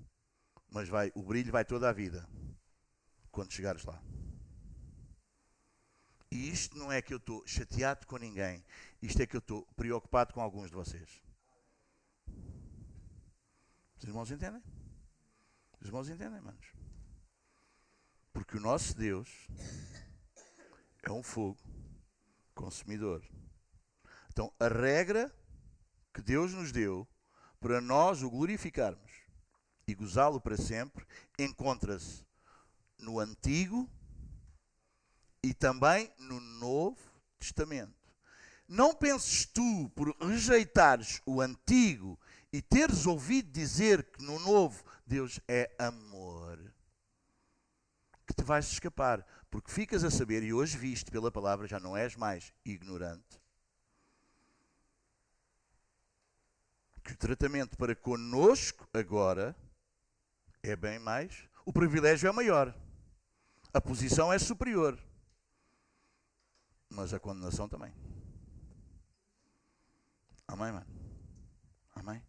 mas vai, o brilho vai toda a vida quando chegares lá. E isto não é que eu estou chateado com ninguém, isto é que eu estou preocupado com alguns de vocês. Os irmãos entendem? Os irmãos entendem, manos? Porque o nosso Deus é um fogo consumidor. Então, a regra que Deus nos deu para nós o glorificarmos e gozá-lo para sempre encontra-se no Antigo e também no Novo Testamento. Não penses tu, por rejeitares o Antigo e teres ouvido dizer que no novo Deus é amor, que te vais escapar, porque ficas a saber, e hoje viste pela palavra, já não és mais ignorante, que o tratamento para conosco agora é bem mais, o privilégio é maior, a posição é superior, mas a condenação também. Amém, mano? Amém?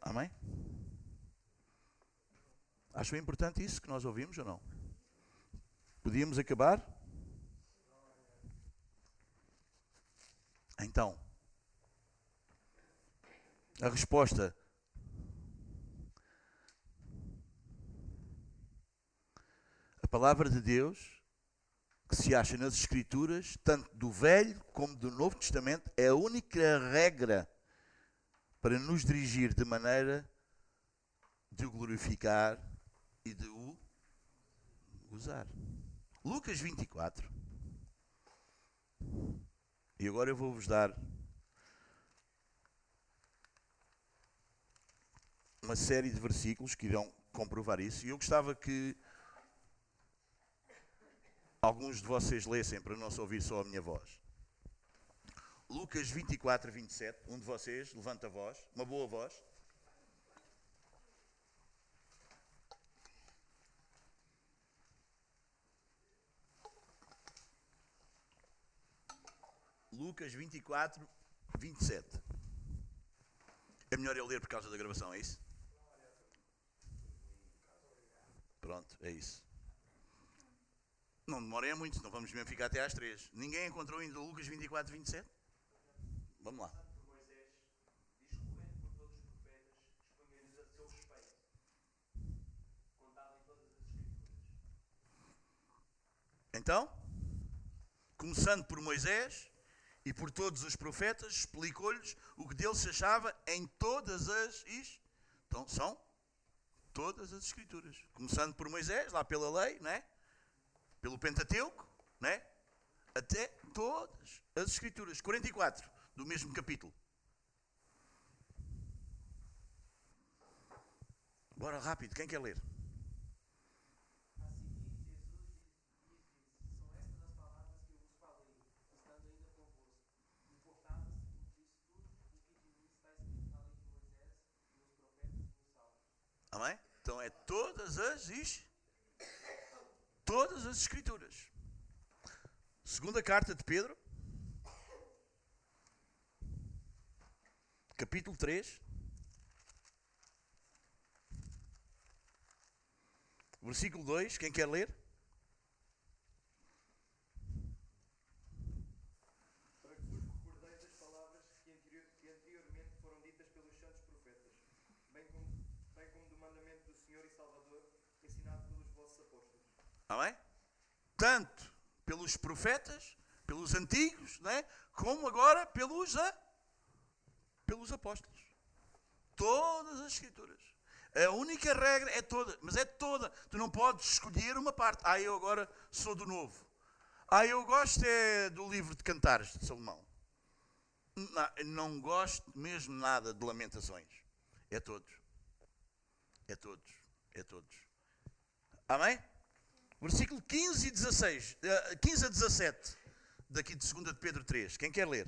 Amém? Acham importante isso que nós ouvimos ou não? Podíamos acabar? Então, a resposta. A palavra de Deus, que se acha nas Escrituras, tanto do Velho como do Novo Testamento, é a única regra para nos dirigir de maneira de o glorificar e de o usar. Lucas 24. E agora eu vou-vos dar uma série de versículos que irão comprovar isso. E eu gostava que alguns de vocês lessem para não se ouvir só a minha voz. Lucas 24, 27. Um de vocês, levanta a voz, uma boa voz. Lucas 24, 27. É melhor eu ler por causa da gravação, é isso? Pronto, é isso. Não demorem muito, senão vamos mesmo ficar até às 3. Ninguém encontrou ainda Lucas 24, 27? Vamos lá. Então, começando por Moisés E por todos os profetas explicou-lhes o que dele se achava em todas as. Então, são todas as Escrituras. Começando por Moisés, lá pela lei, né? pelo Pentateuco, né? até todas as Escrituras. 44 do mesmo capítulo. Bora rápido, quem quer ler? Amém? Então é todas as todas as escrituras. Segunda carta de Pedro, capítulo 3, versículo 2, quem quer ler? Amém? Tanto pelos profetas, pelos antigos, né? como agora pelos, a, pelos apóstolos. Todas as escrituras. A única regra é toda, mas é toda. Tu não podes escolher uma parte. Ah, eu agora sou do novo. Ah, eu gosto é do livro de Cantares de Salomão. Não, não gosto mesmo nada de Lamentações. É todos. É todos. É todos. Amém? Versículo 15 e 16, 15 eh, a 17, daqui de 2 de Pedro 3. Quem quer ler?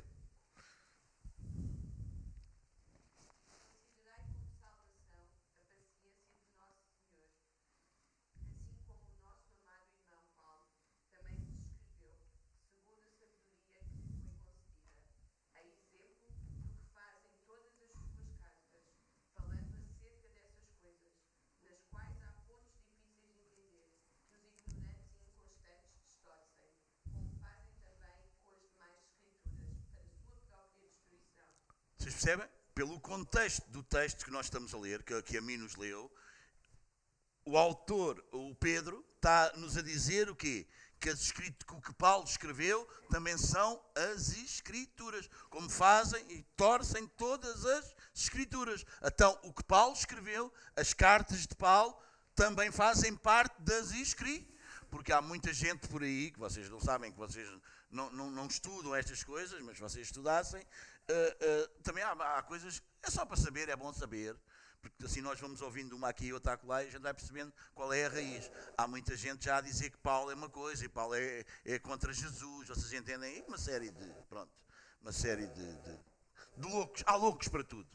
Percebem? Pelo contexto do texto que nós estamos a ler, que, que a mim nos leu, o autor, o Pedro, está-nos a dizer o quê? Que, as que o que Paulo escreveu também são as Escrituras, como fazem e torcem todas as Escrituras. Então, o que Paulo escreveu, as cartas de Paulo, também fazem parte das Escrituras. Porque há muita gente por aí, que vocês não sabem, que vocês não, não, não estudam estas coisas, mas vocês estudassem, uh, também há, há, coisas, é só para saber, é bom saber, porque assim nós vamos ouvindo uma aqui e outra lá e a gente vai percebendo qual é a raiz. Há muita gente já a dizer que Paulo é uma coisa e Paulo é, é contra Jesus, vocês entendem? Uma série de, pronto, uma série de, de, de loucos, há loucos para tudo.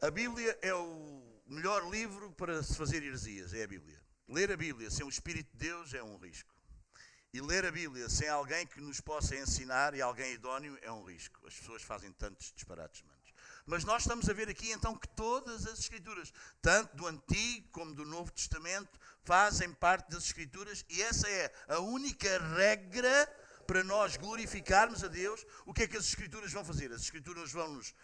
A Bíblia é o melhor livro para se fazer heresias, é a Bíblia. Ler a Bíblia sem o Espírito de Deus é um risco. E ler a Bíblia sem alguém que nos possa ensinar e alguém idóneo é um risco. As pessoas fazem tantos disparates, manos. Mas nós estamos a ver aqui então que todas as Escrituras, tanto do Antigo como do Novo Testamento, fazem parte das Escrituras e essa é a única regra para nós glorificarmos a Deus. O que é que as Escrituras vão fazer? As Escrituras vão nos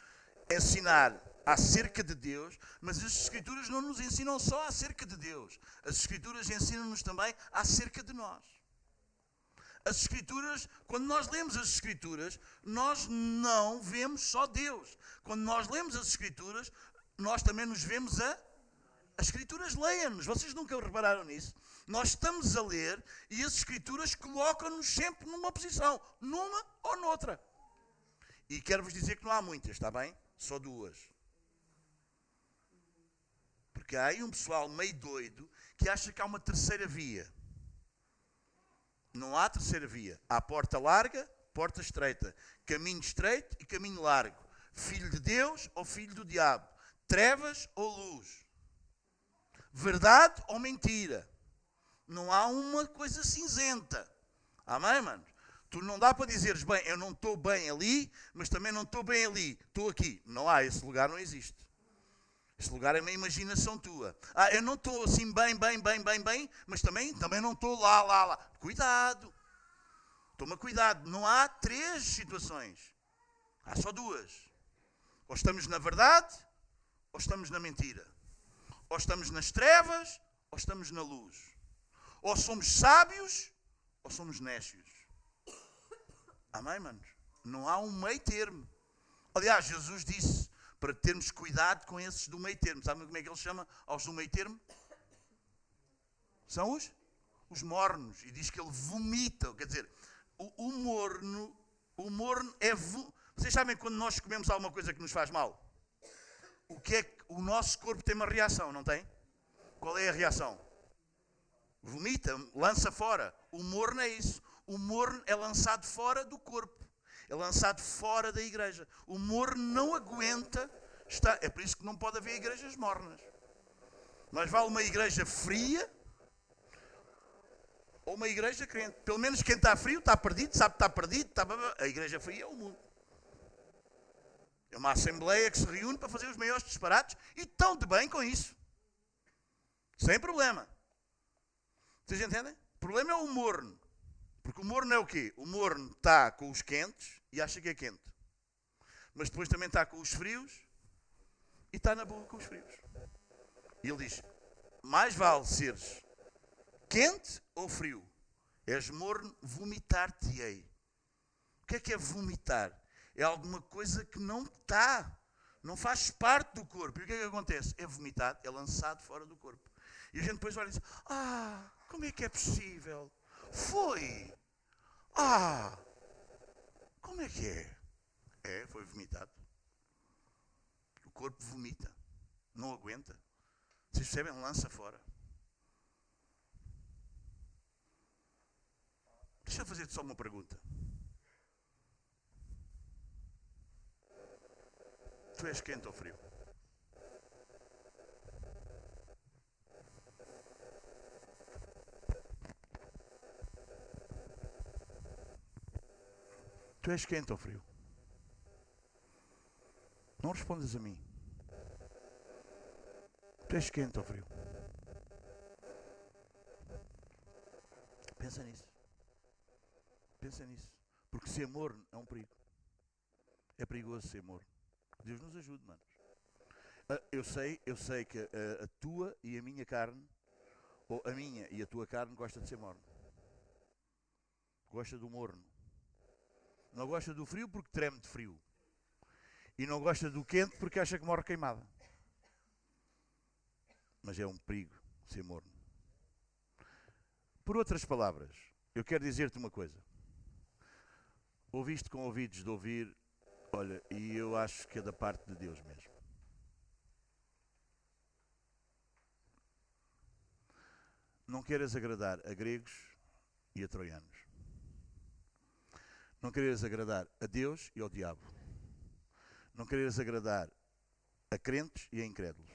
ensinar acerca de Deus, mas as Escrituras não nos ensinam só acerca de Deus. As Escrituras ensinam-nos também acerca de nós. As Escrituras, quando nós lemos as Escrituras, nós não vemos só Deus. Quando nós lemos as Escrituras, nós também nos vemos a. As Escrituras leem-nos. Vocês nunca repararam nisso? Nós estamos a ler e as Escrituras colocam-nos sempre numa posição, numa ou noutra. E quero-vos dizer que não há muitas, está bem? Só duas. Porque há aí um pessoal meio doido que acha que há uma terceira via. Não há terceira via. Há porta larga, porta estreita. Caminho estreito e caminho largo. Filho de Deus ou filho do diabo. Trevas ou luz. Verdade ou mentira. Não há uma coisa cinzenta. Amém, mano? Tu não dá para dizeres, bem, eu não estou bem ali, mas também não estou bem ali. Estou aqui. Não há, esse lugar não existe. Este lugar é uma imaginação tua. Ah, eu não estou assim bem, bem, bem, bem, bem, mas também, também não estou lá, lá, lá. Cuidado. Toma cuidado. Não há três situações. Há só duas. Ou estamos na verdade, ou estamos na mentira. Ou estamos nas trevas, ou estamos na luz. Ou somos sábios, ou somos nécios. Amém, manos? Não há um meio termo. Aliás, Jesus disse para termos cuidado com esses do meio termo. Sabem como é que ele chama aos do meio termo? São os? Os mornos. E diz que ele vomita. Quer dizer, o, o morno, o morno é. Vocês sabem quando nós comemos alguma coisa que nos faz mal? O que é que o nosso corpo tem uma reação, não tem? Qual é a reação? Vomita, lança fora. O morno é isso. O morno é lançado fora do corpo. É lançado fora da igreja. O morno não aguenta. Está, é por isso que não pode haver igrejas mornas. Mas vale uma igreja fria ou uma igreja crente. Pelo menos quem está frio está perdido, sabe que está perdido. Está... A igreja fria é o mundo. É uma assembleia que se reúne para fazer os maiores disparates e estão de bem com isso. Sem problema. Vocês entendem? O problema é o morno. Porque o morno é o quê? O morno está com os quentes e acha que é quente. Mas depois também está com os frios e está na boa com os frios. E ele diz: mais vale seres quente ou frio? És morno, vomitar-te-ei. O que é que é vomitar? É alguma coisa que não está, não faz parte do corpo. E o que é que acontece? É vomitado, é lançado fora do corpo. E a gente depois olha e diz: Ah, como é que é possível? Foi! Ah! Como é que é? É, foi vomitado. O corpo vomita. Não aguenta. Vocês percebem? Lança fora. Deixa eu fazer-te só uma pergunta. Tu és quente ou frio? Tu és quente ou frio? Não respondas a mim. Tu és quente ou frio? Pensa nisso. Pensa nisso. Porque ser morno é um perigo. É perigoso ser morno. Deus nos ajude, manos. Ah, eu sei, eu sei que a, a tua e a minha carne, ou a minha e a tua carne, gosta de ser morno. Gosta do morno. Não gosta do frio porque treme de frio. E não gosta do quente porque acha que morre queimada. Mas é um perigo ser morno. Por outras palavras, eu quero dizer-te uma coisa. Ouviste com ouvidos de ouvir, olha, e eu acho que é da parte de Deus mesmo. Não queiras agradar a gregos e a troianos. Não quereres agradar a Deus e ao diabo. Não quereres agradar a crentes e a incrédulos.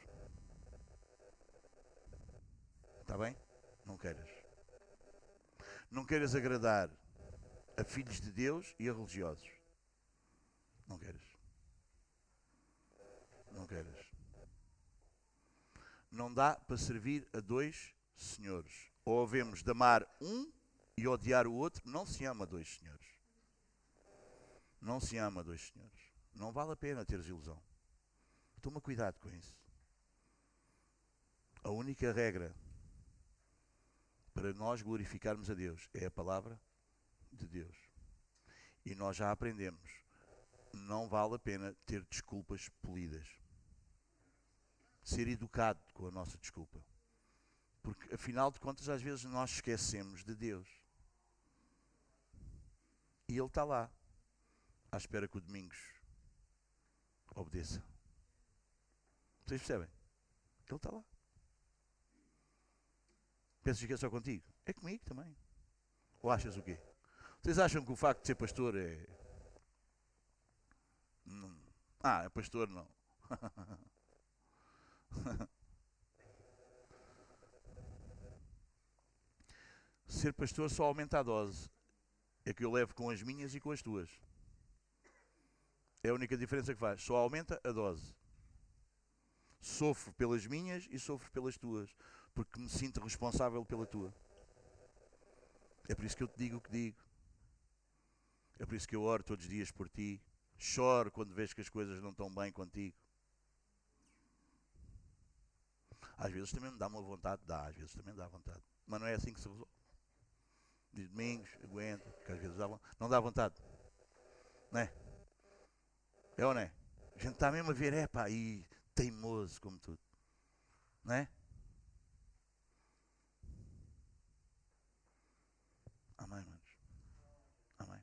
Está bem? Não queiras. Não queiras agradar a filhos de Deus e a religiosos. Não queiras. Não queiras. Não dá para servir a dois senhores. Ou havemos de amar um e odiar o outro. Não se ama dois senhores. Não se ama dois senhores. Não vale a pena teres ilusão. Toma cuidado com isso. A única regra para nós glorificarmos a Deus é a palavra de Deus. E nós já aprendemos. Não vale a pena ter desculpas polidas. Ser educado com a nossa desculpa. Porque, afinal de contas, às vezes nós esquecemos de Deus. E Ele está lá à espera que o Domingos obedeça. Vocês percebem? Ele está lá. Pensas que é só contigo? É comigo também. Ou achas o quê? Vocês acham que o facto de ser pastor é. Não. Ah, é pastor não. [laughs] ser pastor só aumenta a dose. É que eu levo com as minhas e com as tuas. É a única diferença que faz. Só aumenta a dose. Sofro pelas minhas e sofro pelas tuas. Porque me sinto responsável pela tua. É por isso que eu te digo o que digo. É por isso que eu oro todos os dias por ti. Choro quando vejo que as coisas não estão bem contigo. Às vezes também me dá uma vontade, dá, às vezes também dá vontade. Mas não é assim que se resolve. Diz domingos, aguenta, porque às vezes dá, não dá vontade. Não é? É ou não é? A gente está mesmo a ver, é pá, aí teimoso como tudo. Não é? Amém, manos. Amém.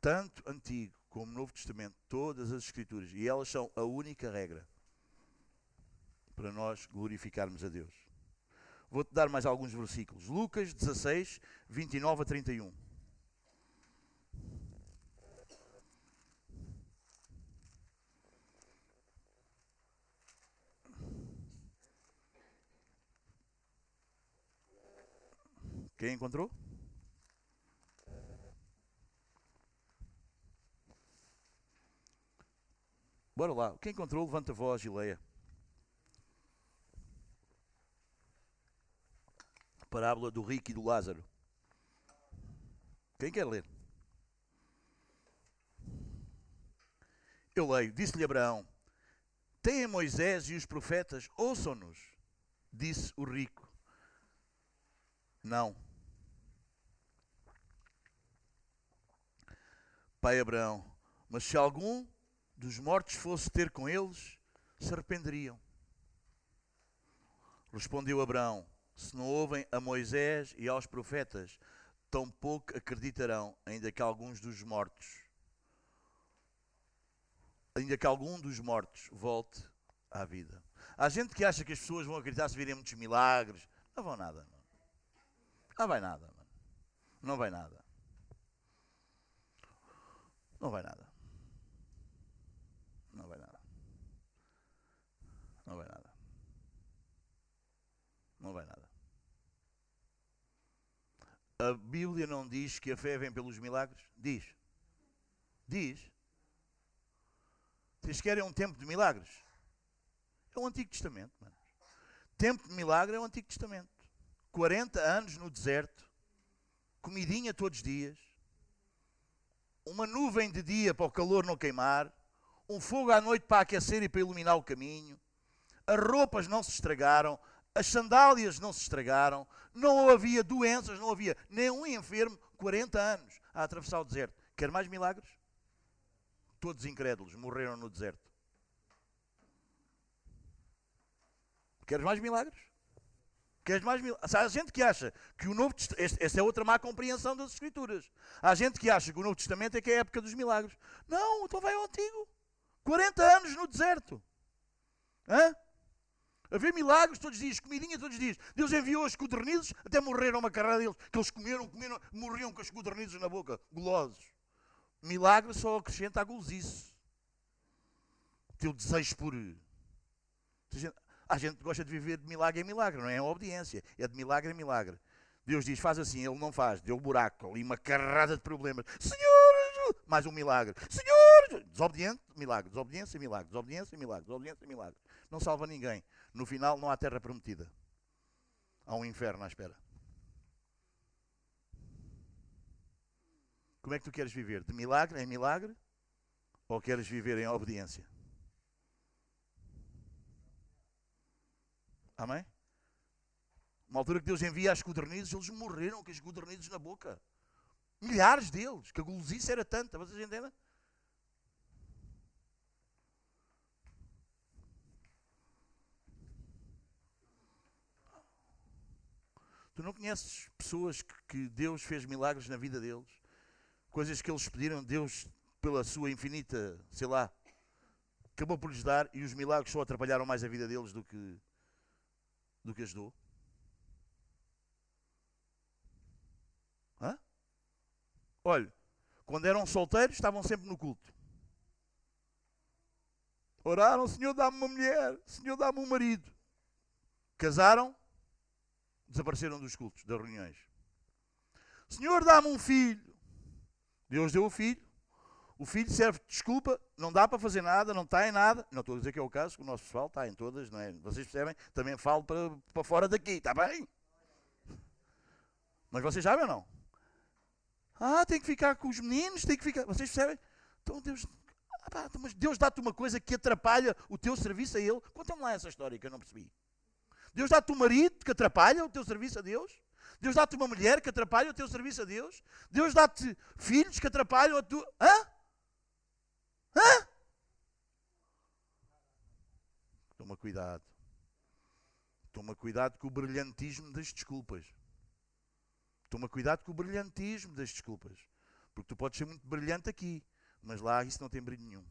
Tanto Antigo como Novo Testamento, todas as Escrituras, e elas são a única regra para nós glorificarmos a Deus. Vou-te dar mais alguns versículos. Lucas 16, 29 a 31. Quem encontrou? Bora lá. Quem encontrou, levanta a voz e leia. Parábola do rico e do Lázaro. Quem quer ler? Eu leio. Disse-lhe Abraão: Tem Moisés e os profetas, ouçam-nos. Disse o rico: Não. Pai Abraão, mas se algum dos mortos fosse ter com eles, se arrependeriam. Respondeu Abraão: Se não ouvem a Moisés e aos profetas, tampouco acreditarão, ainda que alguns dos mortos, ainda que algum dos mortos volte à vida. Há gente que acha que as pessoas vão acreditar se virem muitos milagres. Não vão nada, mano. Não vai nada, mano. Não vai nada. Não vai nada. Não vai nada. Não vai nada. Não vai nada. A Bíblia não diz que a fé vem pelos milagres? Diz. Diz. Vocês querem um tempo de milagres? É o Antigo Testamento, mano. Tempo de milagre é o Antigo Testamento. 40 anos no deserto, comidinha todos os dias, uma nuvem de dia para o calor não queimar, um fogo à noite para aquecer e para iluminar o caminho, as roupas não se estragaram, as sandálias não se estragaram, não havia doenças, não havia nenhum enfermo, 40 anos a atravessar o deserto. Quer mais milagres? Todos incrédulos morreram no deserto. Queres mais milagres? Queres mais milagres? Há gente que acha que o Novo Testamento. Esta é outra má compreensão das Escrituras. Há gente que acha que o Novo Testamento é que é a época dos milagres. Não, então vai ao Antigo. 40 anos no deserto. Hã? A ver milagres todos os dias, comidinha todos os dias. Deus enviou os codornizes, até morreram uma carrada deles, que eles comeram, comeram, morriam com os codornizes na boca, gulosos. Milagre só acrescenta a gulosice. Teu desejo por. A gente gosta de viver de milagre em milagre, não é? É obediência. É de milagre em milagre. Deus diz, faz assim, ele não faz. Deu um buraco ali, uma carrada de problemas. Senhor, mais um milagre. Senhor, desobediente, milagre. Desobediência, milagre. Desobediência, milagre. Desobediência, milagre. Não salva ninguém. No final não há terra prometida. Há um inferno à espera. Como é que tu queres viver? De milagre em milagre? Ou queres viver em obediência? Amém? Uma altura que Deus envia as codornizes, eles morreram com as codornizes na boca. Milhares deles, que a gulosice era tanta, vocês entendem? Tu não conheces pessoas que Deus fez milagres na vida deles? Coisas que eles pediram, Deus, pela sua infinita, sei lá, acabou por lhes dar e os milagres só atrapalharam mais a vida deles do que, do que ajudou? Hã? Olha, quando eram solteiros, estavam sempre no culto. Oraram, Senhor, dá-me uma mulher, Senhor, dá-me um marido. Casaram, desapareceram dos cultos, das reuniões. Senhor, dá-me um filho. Deus deu o filho. O filho serve de desculpa, não dá para fazer nada, não está em nada. Não estou a dizer que é o caso, que o nosso pessoal está em todas, não é? Vocês percebem? Também falo para, para fora daqui, está bem? Mas vocês sabem ou não? Ah, tem que ficar com os meninos, tem que ficar. Vocês percebem? Então Deus. Ah, então, mas Deus dá-te uma coisa que atrapalha o teu serviço a Ele. Conta-me lá essa história que eu não percebi. Deus dá-te um marido que atrapalha o teu serviço a Deus. Deus dá-te uma mulher que atrapalha o teu serviço a Deus? Deus dá-te filhos que atrapalham a tua. Hã? Toma cuidado. Toma cuidado com o brilhantismo das desculpas. Toma cuidado com o brilhantismo das desculpas. Porque tu podes ser muito brilhante aqui, mas lá isso não tem brilho nenhum.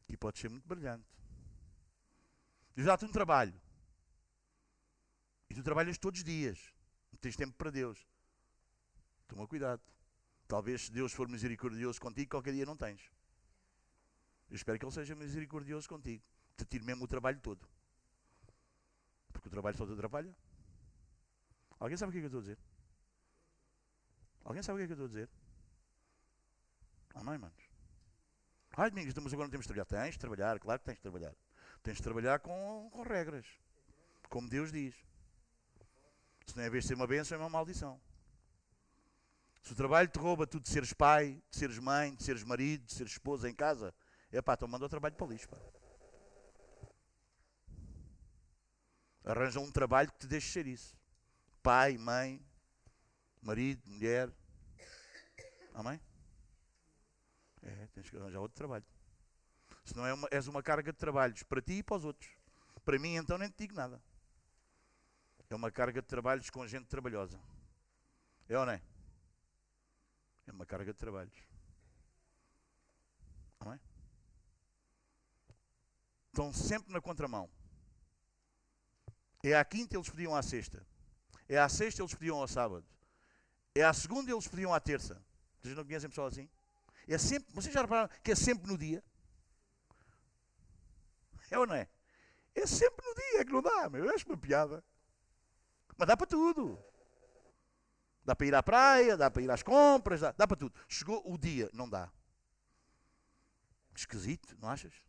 Aqui podes ser muito brilhante. Deus dá-te um trabalho. E tu trabalhas todos os dias. Não tens tempo para Deus. Toma cuidado. Talvez se Deus for misericordioso contigo, qualquer dia não tens. Eu espero que Ele seja misericordioso contigo. Te tire mesmo o trabalho todo. Porque o trabalho só te atrapalha. Alguém sabe o que é que eu estou a dizer? Alguém sabe o que é que eu estou a dizer? Amém, manos? Ai, Domingos, mas agora não temos de trabalhar. Tens de trabalhar, claro que tens de trabalhar. Tens de trabalhar com, com regras. Como Deus diz. Se não é vez de ser uma bênção, é uma maldição. Se o trabalho te rouba tu de seres pai, de seres mãe, de seres marido, de seres esposa em casa, é pá, então o trabalho para o lixo. Pá. Arranja um trabalho que te deixe ser isso. Pai, mãe, marido, mulher. Amém? É, tens que arranjar outro trabalho. Se não é uma, és uma carga de trabalhos para ti e para os outros. Para mim, então, nem te digo nada. É uma carga de trabalhos com gente trabalhosa. É ou não é? É uma carga de trabalhos. É? Estão sempre na contramão. É à quinta eles pediam à sexta. É à sexta eles pediam ao sábado. É à segunda eles pediam à terça. Vocês não conhecem pessoal assim? É sempre, vocês já repararam que é sempre no dia? É ou não é? É sempre no dia que não dá, meu. Eu acho uma piada. Mas dá para tudo. Dá para ir à praia, dá para ir às compras, dá, dá para tudo. Chegou o dia, não dá. Esquisito, não achas?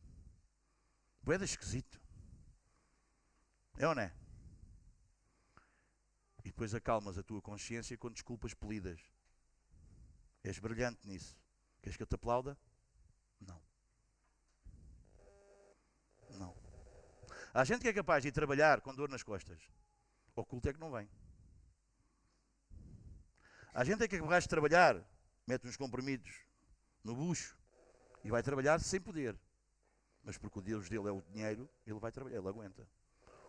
Boeda esquisito. É ou não é? E depois acalmas a tua consciência com desculpas polidas. És brilhante nisso. Queres que eu te aplauda? Não. Não. Há gente que é capaz de ir trabalhar com dor nas costas. O culto é que não vem. Há gente é que é capaz de trabalhar, mete uns comprimidos no bucho e vai trabalhar sem poder. Mas porque o Deus dele é o dinheiro, ele vai trabalhar, ele aguenta.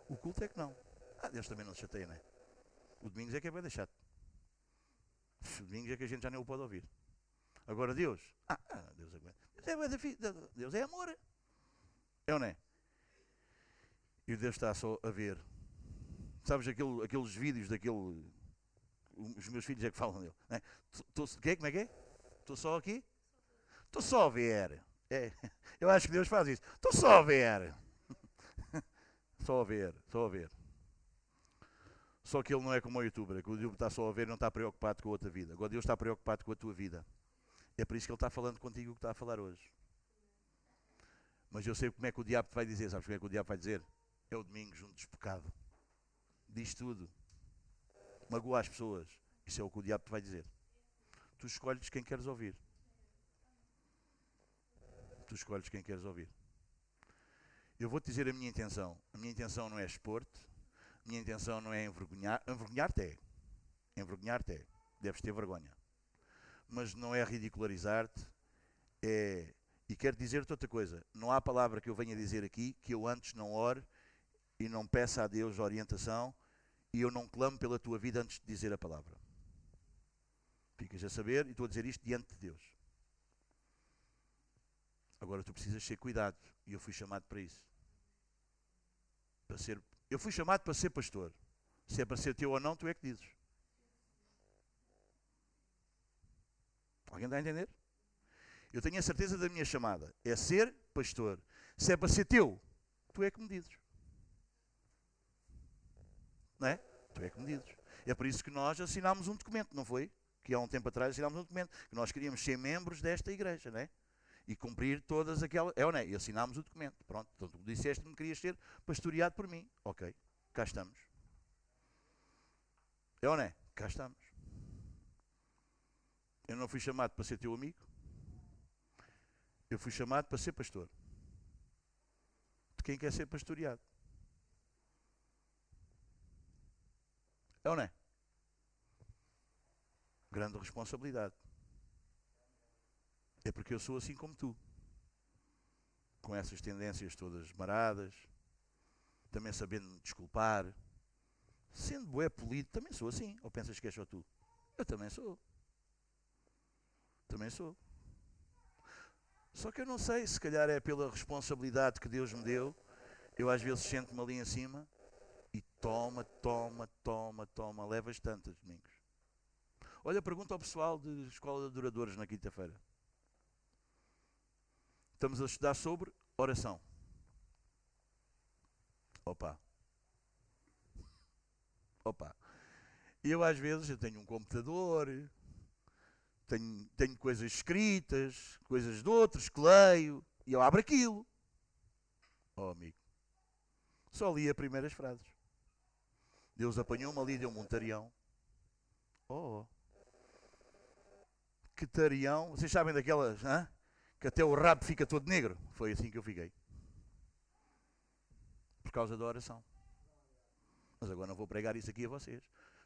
O culto é que não. Ah, Deus também não se chateia, não é? O domingo é que é bem deixado. O domingo é que a gente já nem o pode ouvir. Agora Deus, ah, ah Deus aguenta. Deus é, Deus é amor. É ou não é? E Deus está só a ver Sabes aquele, aqueles vídeos daquele. Os meus filhos é que falam dele. Né? Tô, que, como é que é? Estou só aqui? Estou só a ver. É, [laughs] eu acho que Deus faz isso. Estou só a [laughs] ver. só a ver, só a ver. Só que ele não é como o youtuber, que o youtuber está só a ver e não está preocupado com a outra vida. Agora Deus está preocupado com a tua vida. É por isso que ele está falando contigo o que está a falar hoje. Mas eu sei como é que o diabo vai dizer. Sabes como é que o diabo vai dizer? É o domingo junto despocado diz tudo. Magoa as pessoas. Isso é o que o diabo te vai dizer. Tu escolhes quem queres ouvir. Tu escolhes quem queres ouvir. Eu vou-te dizer a minha intenção. A minha intenção não é expor-te. A minha intenção não é envergonhar. Envergonhar-te é. Envergonhar-te é. Deves ter vergonha. Mas não é ridicularizar-te. É... E quero dizer-te outra coisa. Não há palavra que eu venha dizer aqui que eu antes não ore e não peça a Deus orientação e eu não clamo pela tua vida antes de dizer a palavra. Ficas a saber, e estou a dizer isto diante de Deus. Agora tu precisas ser cuidado, e eu fui chamado para isso. Para ser, eu fui chamado para ser pastor. Se é para ser teu ou não, tu é que dizes. Alguém está a entender? Eu tenho a certeza da minha chamada. É ser pastor. Se é para ser teu, tu é que me dizes. Não é? Tu é que me dizes. É por isso que nós assinámos um documento, não foi? Que há um tempo atrás assinámos um documento, que nós queríamos ser membros desta igreja, não é? E cumprir todas aquelas. É ou não é? E assinámos o documento. Pronto. Então tu disseste que querias ser pastoreado por mim. Ok. Cá estamos. É ou não é? Cá estamos. Eu não fui chamado para ser teu amigo. Eu fui chamado para ser pastor. De quem quer ser pastoreado. É ou não é? Grande responsabilidade. É porque eu sou assim como tu. Com essas tendências todas maradas, também sabendo me desculpar. Sendo bué polido, também sou assim. Ou pensas que és só tu? Eu também sou. Também sou. Só que eu não sei, se calhar é pela responsabilidade que Deus me deu. Eu às vezes sento-me ali em cima e toma, toma, toma, toma. Levas tantas, domingos. Olha, pergunta ao pessoal de Escola de Adoradores na quinta-feira. Estamos a estudar sobre oração. Opa. Opa. Eu às vezes eu tenho um computador, tenho, tenho coisas escritas, coisas de outros que leio, e eu abro aquilo. Oh amigo. Só li as primeiras frases. Deus apanhou-me ali, deu-me um tarião. Oh. Que tarião. Vocês sabem daquelas, hã? Que até o rabo fica todo negro. Foi assim que eu fiquei. Por causa da oração. Mas agora não vou pregar isso aqui a vocês.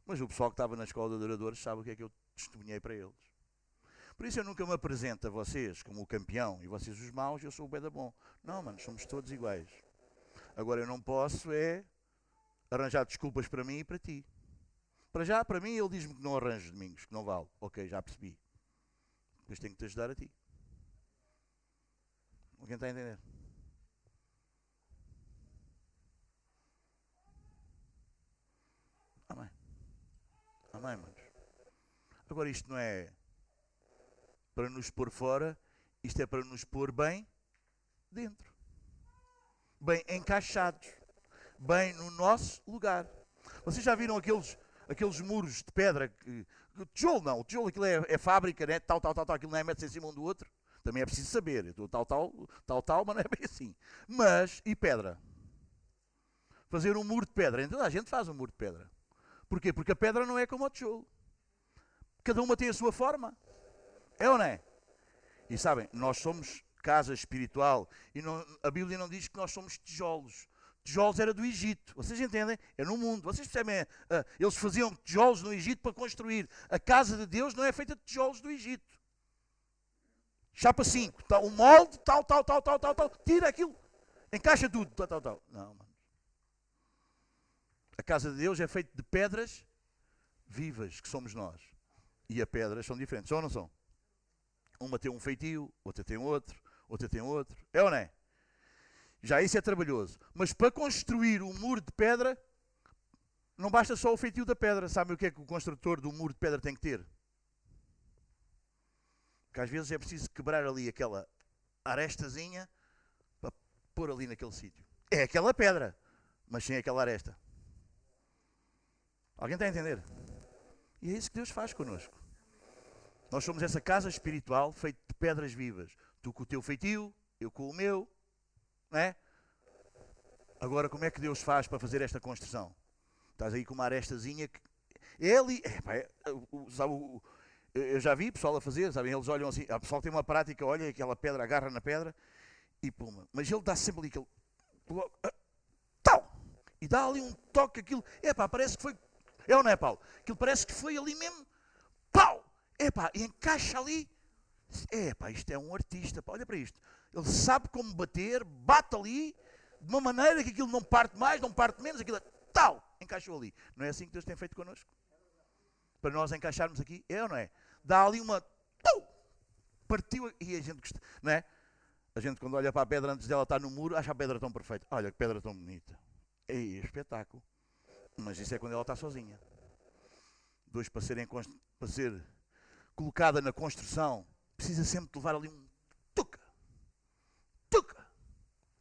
Mas o pessoal que estava na escola de adoradores sabe o que é que eu testemunhei para eles. Por isso eu nunca me apresento a vocês como o campeão e vocês os maus, eu sou o beda bom. Não, mano, somos todos iguais. Agora eu não posso é arranjar desculpas para mim e para ti. Para já, para mim, ele diz-me que não arranjo domingos, que não vale. Ok, já percebi. Depois tenho que te ajudar a ti. Alguém está a entender? Amém. Amém, manos. Agora isto não é para nos pôr fora, isto é para nos pôr bem dentro. Bem encaixados. Bem no nosso lugar. Vocês já viram aqueles, aqueles muros de pedra que, tijolo não, o tijolo aquilo é, é fábrica, né? tal, tal, tal, tal, aquilo não é metros em cima um do outro. Também é preciso saber. Eu estou tal, tal, tal, tal, mas não é bem assim. Mas, e pedra? Fazer um muro de pedra. Então a gente faz um muro de pedra. Porquê? Porque a pedra não é como o tijolo. Cada uma tem a sua forma. É ou não é? E sabem, nós somos casa espiritual. E não, a Bíblia não diz que nós somos tijolos. Tijolos era do Egito. Vocês entendem? É no mundo. Vocês percebem? Uh, eles faziam tijolos no Egito para construir. A casa de Deus não é feita de tijolos do Egito chapa 5, tá, o molde, tal, tal, tal, tal, tal, tal, tira aquilo, encaixa tudo, tal, tal, tal. Não, mano. A casa de Deus é feita de pedras vivas, que somos nós. E as pedras são diferentes, são ou não são? Uma tem um feitio, outra tem outro, outra tem outro. É ou não é? Já isso é trabalhoso. Mas para construir um muro de pedra, não basta só o feitio da pedra. Sabe o que é que o construtor do muro de pedra tem que ter? Que às vezes é preciso quebrar ali aquela arestazinha para pôr ali naquele sítio. É aquela pedra, mas sem aquela aresta. Alguém está a entender? E é isso que Deus faz connosco. Nós somos essa casa espiritual feita de pedras vivas. Tu com o teu feitio, eu com o meu. Não é? Agora, como é que Deus faz para fazer esta construção? Estás aí com uma arestazinha que. É ali. É, pá, é, sabe, o, eu já vi pessoal a fazer, sabem? Eles olham assim, o pessoal tem uma prática, olha aquela pedra, agarra na pedra e puma. Mas ele dá sempre ali aquele. Ah, tal! E dá ali um toque, aquilo. Epá, parece que foi. É ou não é, Paulo? Aquilo parece que foi ali mesmo. Pau! Epá, e encaixa ali. Epá, isto é um artista. Pá, olha para isto. Ele sabe como bater, bate ali, de uma maneira que aquilo não parte mais, não parte menos, aquilo é tal! Encaixou ali. Não é assim que Deus tem feito connosco? Para nós encaixarmos aqui, é ou não é? Dá ali uma. Partiu e a gente não é? A gente quando olha para a pedra antes dela estar no muro, acha a pedra tão perfeita. Olha que pedra tão bonita. É espetáculo. Mas isso é quando ela está sozinha. Dois para serem para ser colocada na construção, precisa sempre de levar ali um tuca. Tuca.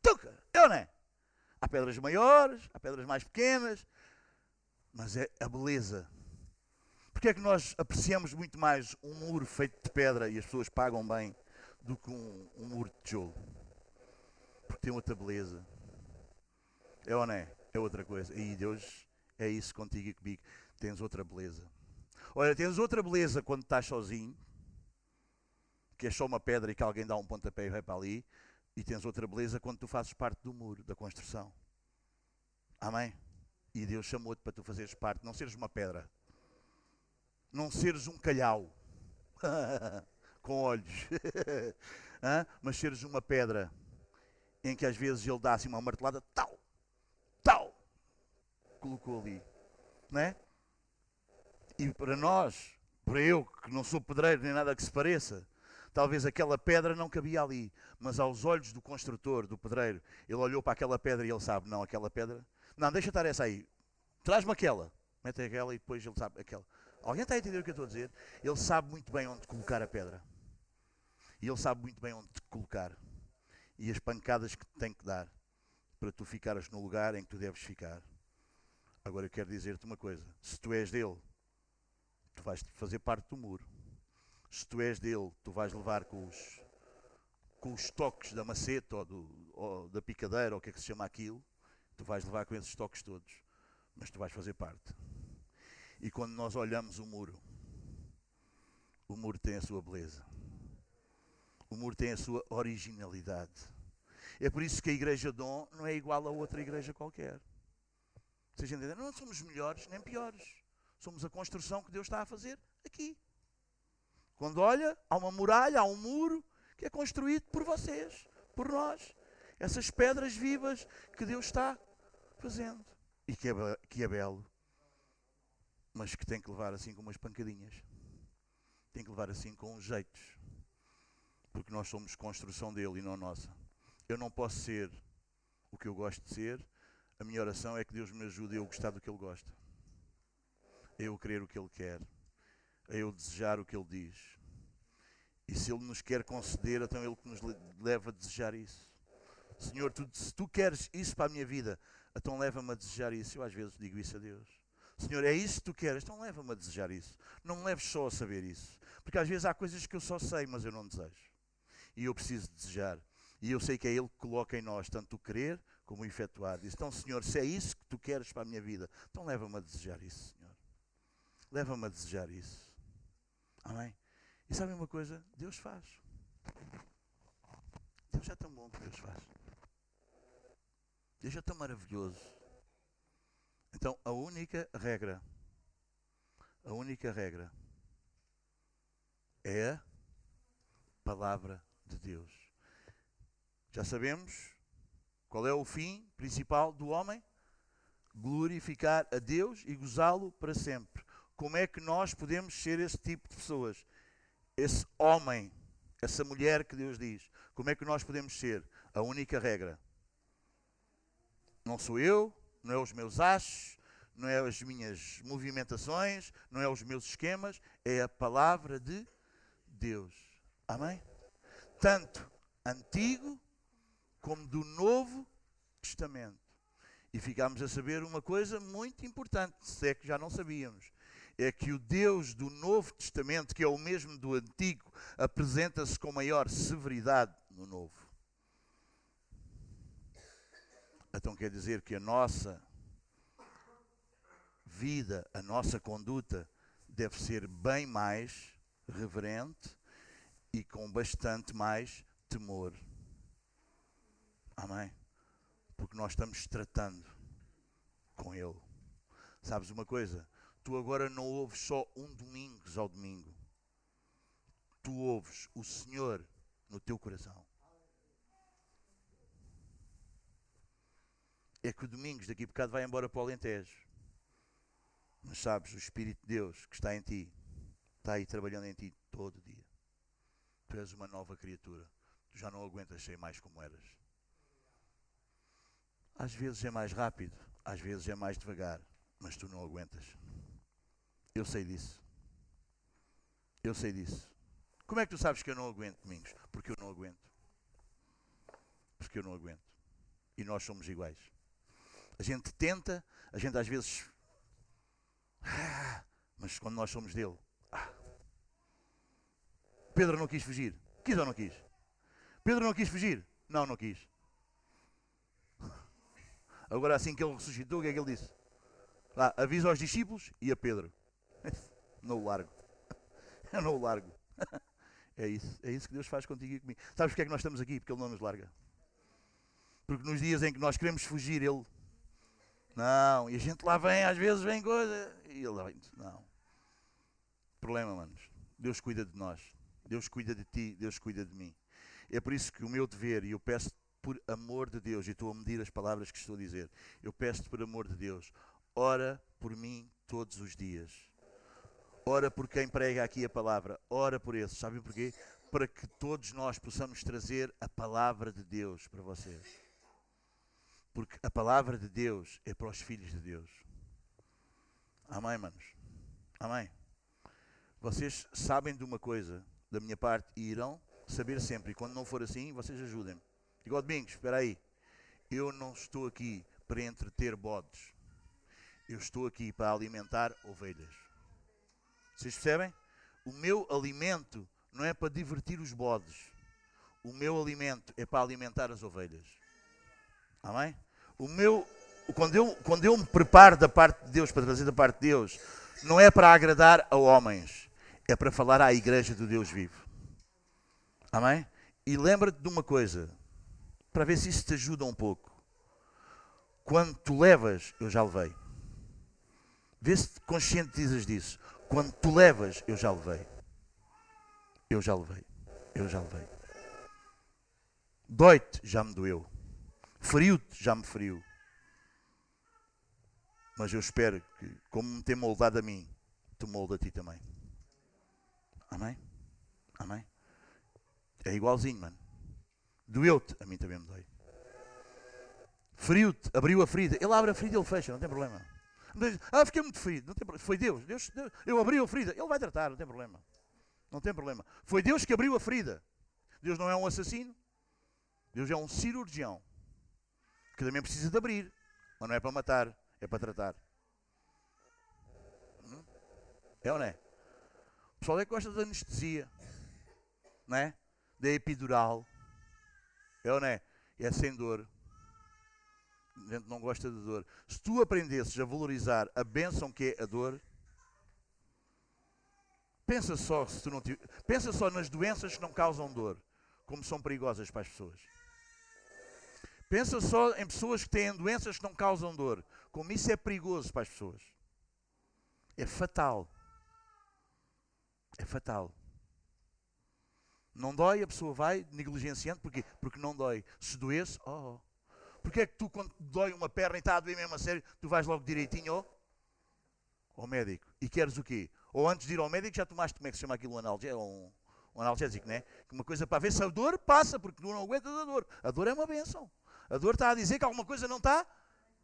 Tuca. É ou não é? Há pedras maiores, há pedras mais pequenas, mas é a beleza porque é que nós apreciamos muito mais um muro feito de pedra e as pessoas pagam bem do que um, um muro de tijolo? Porque tem outra beleza. É ou não é? É outra coisa. E Deus é isso contigo e comigo. Tens outra beleza. Olha, tens outra beleza quando estás sozinho, que é só uma pedra e que alguém dá um pontapé e vai para ali. E tens outra beleza quando tu fazes parte do muro, da construção. Amém? E Deus chamou-te para tu fazeres parte, não seres uma pedra, não seres um calhau. [laughs] Com olhos, [laughs] mas seres uma pedra em que às vezes ele dá assim uma martelada, tal, tal, colocou ali, não é? E para nós, para eu que não sou pedreiro nem nada que se pareça, talvez aquela pedra não cabia ali, mas aos olhos do construtor, do pedreiro, ele olhou para aquela pedra e ele sabe, não, aquela pedra, não, deixa estar essa aí, traz-me aquela, mete aquela e depois ele sabe aquela. Alguém está a entender o que eu estou a dizer? Ele sabe muito bem onde colocar a pedra. E ele sabe muito bem onde colocar. E as pancadas que tem que dar para tu ficares no lugar em que tu deves ficar. Agora eu quero dizer-te uma coisa: se tu és dele, tu vais fazer parte do muro. Se tu és dele, tu vais levar com os, com os toques da maceta ou, do, ou da picadeira, ou o que é que se chama aquilo, tu vais levar com esses toques todos. Mas tu vais fazer parte. E quando nós olhamos o muro, o muro tem a sua beleza. O muro tem a sua originalidade. É por isso que a Igreja Dom não é igual a outra igreja qualquer. Vocês entendem? Não somos melhores nem piores. Somos a construção que Deus está a fazer aqui. Quando olha, há uma muralha, há um muro que é construído por vocês, por nós. Essas pedras vivas que Deus está fazendo. E que é, que é belo mas que tem que levar assim com umas pancadinhas. Tem que levar assim com uns jeitos. Porque nós somos construção dele e não nossa. Eu não posso ser o que eu gosto de ser. A minha oração é que Deus me ajude a eu gostar do que Ele gosta. A eu querer o que Ele quer. A eu desejar o que Ele diz. E se Ele nos quer conceder, então Ele que nos leva a desejar isso. Senhor, tu, se tu queres isso para a minha vida, então leva-me a desejar isso. Eu às vezes digo isso a Deus. Senhor, é isso que tu queres? Então leva-me a desejar isso. Não me leves só a saber isso. Porque às vezes há coisas que eu só sei, mas eu não desejo. E eu preciso desejar. E eu sei que é Ele que coloca em nós tanto o querer como o efetuar. Diz, então, Senhor, se é isso que tu queres para a minha vida, então leva-me a desejar isso, Senhor. Leva-me a desejar isso. Amém? E sabem uma coisa? Deus faz. Deus é tão bom que Deus faz. Deus é tão maravilhoso. Então, a única regra, a única regra é a palavra de Deus. Já sabemos qual é o fim principal do homem? Glorificar a Deus e gozá-lo para sempre. Como é que nós podemos ser esse tipo de pessoas? Esse homem, essa mulher que Deus diz. Como é que nós podemos ser? A única regra. Não sou eu, não é os meus achos, não é as minhas movimentações, não é os meus esquemas, é a palavra de Deus. Amém? Tanto Antigo como do Novo Testamento. E ficámos a saber uma coisa muito importante, se é que já não sabíamos. É que o Deus do Novo Testamento, que é o mesmo do Antigo, apresenta-se com maior severidade no Novo. Então quer dizer que a nossa vida, a nossa conduta deve ser bem mais reverente e com bastante mais temor. Amém? Porque nós estamos tratando com Ele. Sabes uma coisa? Tu agora não ouves só um domingo ao domingo. Tu ouves o Senhor no teu coração. É que o Domingos daqui a bocado vai embora para o Alentejo. Mas sabes, o Espírito de Deus que está em ti, está aí trabalhando em ti todo dia. Tu és uma nova criatura. Tu já não aguentas ser mais como eras. Às vezes é mais rápido, às vezes é mais devagar, mas tu não aguentas. Eu sei disso. Eu sei disso. Como é que tu sabes que eu não aguento, Domingos? Porque eu não aguento. Porque eu não aguento. E nós somos iguais. A gente tenta, a gente às vezes. Ah, mas quando nós somos dele. Ah. Pedro não quis fugir. Quis ou não quis? Pedro não quis fugir? Não, não quis. Agora, assim que ele ressuscitou, o que é que ele disse? Lá, avisa aos discípulos e a Pedro. [laughs] Não o largo. Eu [laughs] não o largo. [laughs] É isso. É isso que Deus faz contigo e comigo. Sabes porque é que nós estamos aqui? Porque Ele não nos larga. Porque nos dias em que nós queremos fugir, Ele Não, e a gente lá vem, às vezes vem coisa, e ele vem, não. Problema, manos. Deus cuida de nós. Deus cuida de ti, Deus cuida de mim. É por isso que o meu dever, e eu peço por amor de Deus, e estou a medir as palavras que estou a dizer, eu peço-te por amor de Deus, ora por mim todos os dias. Ora por quem prega aqui a palavra, ora por esses. Sabem porquê? Para que todos nós possamos trazer a palavra de Deus para vocês. Porque a palavra de Deus é para os filhos de Deus. Amém, manos? Amém? Vocês sabem de uma coisa da minha parte e irão saber sempre. E quando não for assim, vocês ajudem-me. Igual Domingos, espera aí. Eu não estou aqui para entreter bodes. Eu estou aqui para alimentar ovelhas. Vocês percebem? O meu alimento não é para divertir os bodes. O meu alimento é para alimentar as ovelhas. Amém? O meu, quando eu, quando eu me preparo da parte de Deus, para trazer da parte de Deus, não é para agradar a homens, é para falar à igreja do Deus vivo. Amém? E lembra-te de uma coisa, para ver se isso te ajuda um pouco. Quando tu levas, eu já levei. Vê se te conscientizas disso. Quando tu levas, eu já levei. Eu já levei. Eu já levei. Dói-te, já me doeu. Feriu-te, já me feriu. Mas eu espero que, como me tem moldado a mim, te molda a ti também. Amém? Amém? É igualzinho, mano. Doeu-te, a mim também me dói. Feriu-te, abriu a ferida. Ele abre a ferida e ele fecha, não tem problema. Ah, fiquei muito ferido. Não tem problema. Foi Deus. Deus. Deus. Eu abri a ferida. Ele vai tratar, não tem problema. Não tem problema. Foi Deus que abriu a ferida. Deus não é um assassino. Deus é um cirurgião. Que também precisa de abrir. Mas não é para matar, é para tratar. Hum? É ou não é? O pessoal é que gosta de anestesia. Não é? Da epidural. É ou não é? É sem dor. A gente não gosta de dor. Se tu aprendesses a valorizar a bênção que é a dor, pensa só, se tu não pensa só nas doenças que não causam dor, como são perigosas para as pessoas. Pensa só em pessoas que têm doenças que não causam dor, como isso é perigoso para as pessoas. É fatal. É fatal. Não dói, a pessoa vai negligenciando, porquê? Porque não dói. Se doesse, oh, Porquê é que tu, quando dói uma perna e está a doer mesmo a sério, tu vais logo direitinho ao, ao médico? E queres o quê? Ou antes de ir ao médico já tomaste, como é que se chama aquilo, um, analgé um, um analgésico, né? Uma coisa para ver se a dor passa, porque tu não aguentas a dor. A dor é uma benção. A dor está a dizer que alguma coisa não está,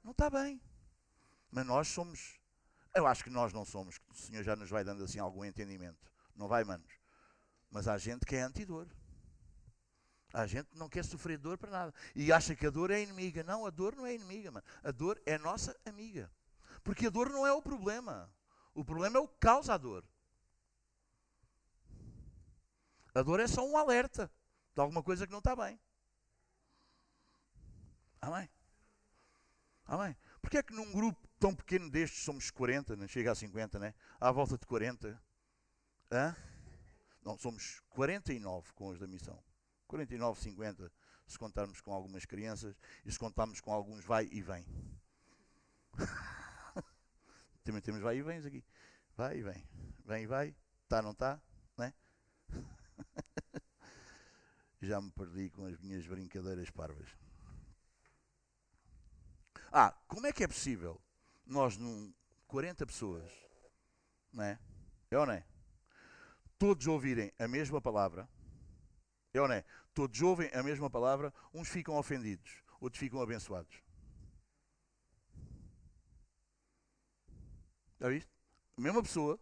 não está bem. Mas nós somos, eu acho que nós não somos, o Senhor já nos vai dando assim algum entendimento. Não vai, manos? Mas há gente que é antidor. A gente não quer sofrer dor para nada. E acha que a dor é inimiga. Não, a dor não é inimiga, mano. A dor é nossa amiga. Porque a dor não é o problema. O problema é o que causa a dor. A dor é só um alerta de alguma coisa que não está bem. Amém? Amém? Porquê é que num grupo tão pequeno destes somos 40, não chega a 50, né? À volta de 40. Hã? Não, somos 49 com os da missão. 49,50 se contarmos com algumas crianças e se contarmos com alguns vai e vem. [laughs] Também temos vai e vens aqui. Vai e vem. Vem e vai. Está, não está? Não é? [laughs] Já me perdi com as minhas brincadeiras parvas. Ah, como é que é possível nós, num 40 pessoas, não é? É ou não é? Todos ouvirem a mesma palavra, é ou não é? Todos ouvem a mesma palavra, uns ficam ofendidos, outros ficam abençoados. Já viste? A mesma pessoa,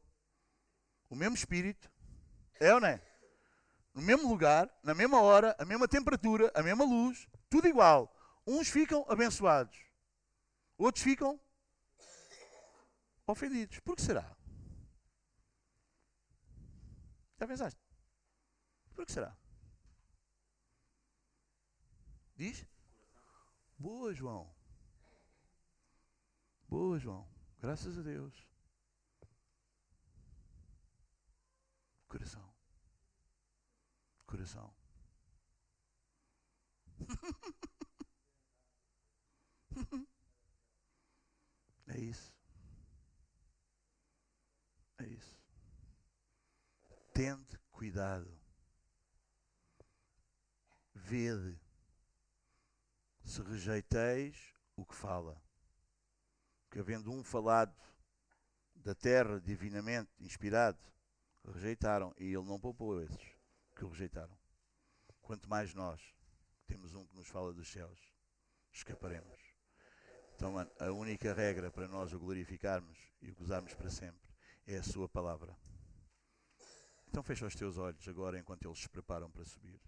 o mesmo espírito, é ou não é? No mesmo lugar, na mesma hora, a mesma temperatura, a mesma luz, tudo igual. Uns ficam abençoados, outros ficam ofendidos. Por que será? Já pensaste? Por que será? Diz? Boa, João. Boa, João. Graças a Deus. Coração. Coração. [laughs] É isso. É isso. Tende cuidado. Vede se rejeiteis o que fala. Porque havendo um falado da terra divinamente inspirado, rejeitaram. E ele não poupou esses que o rejeitaram. Quanto mais nós, que temos um que nos fala dos céus, escaparemos. Então a única regra para nós o glorificarmos e o gozarmos para sempre é a sua palavra. Então fecha os teus olhos agora enquanto eles se preparam para subir.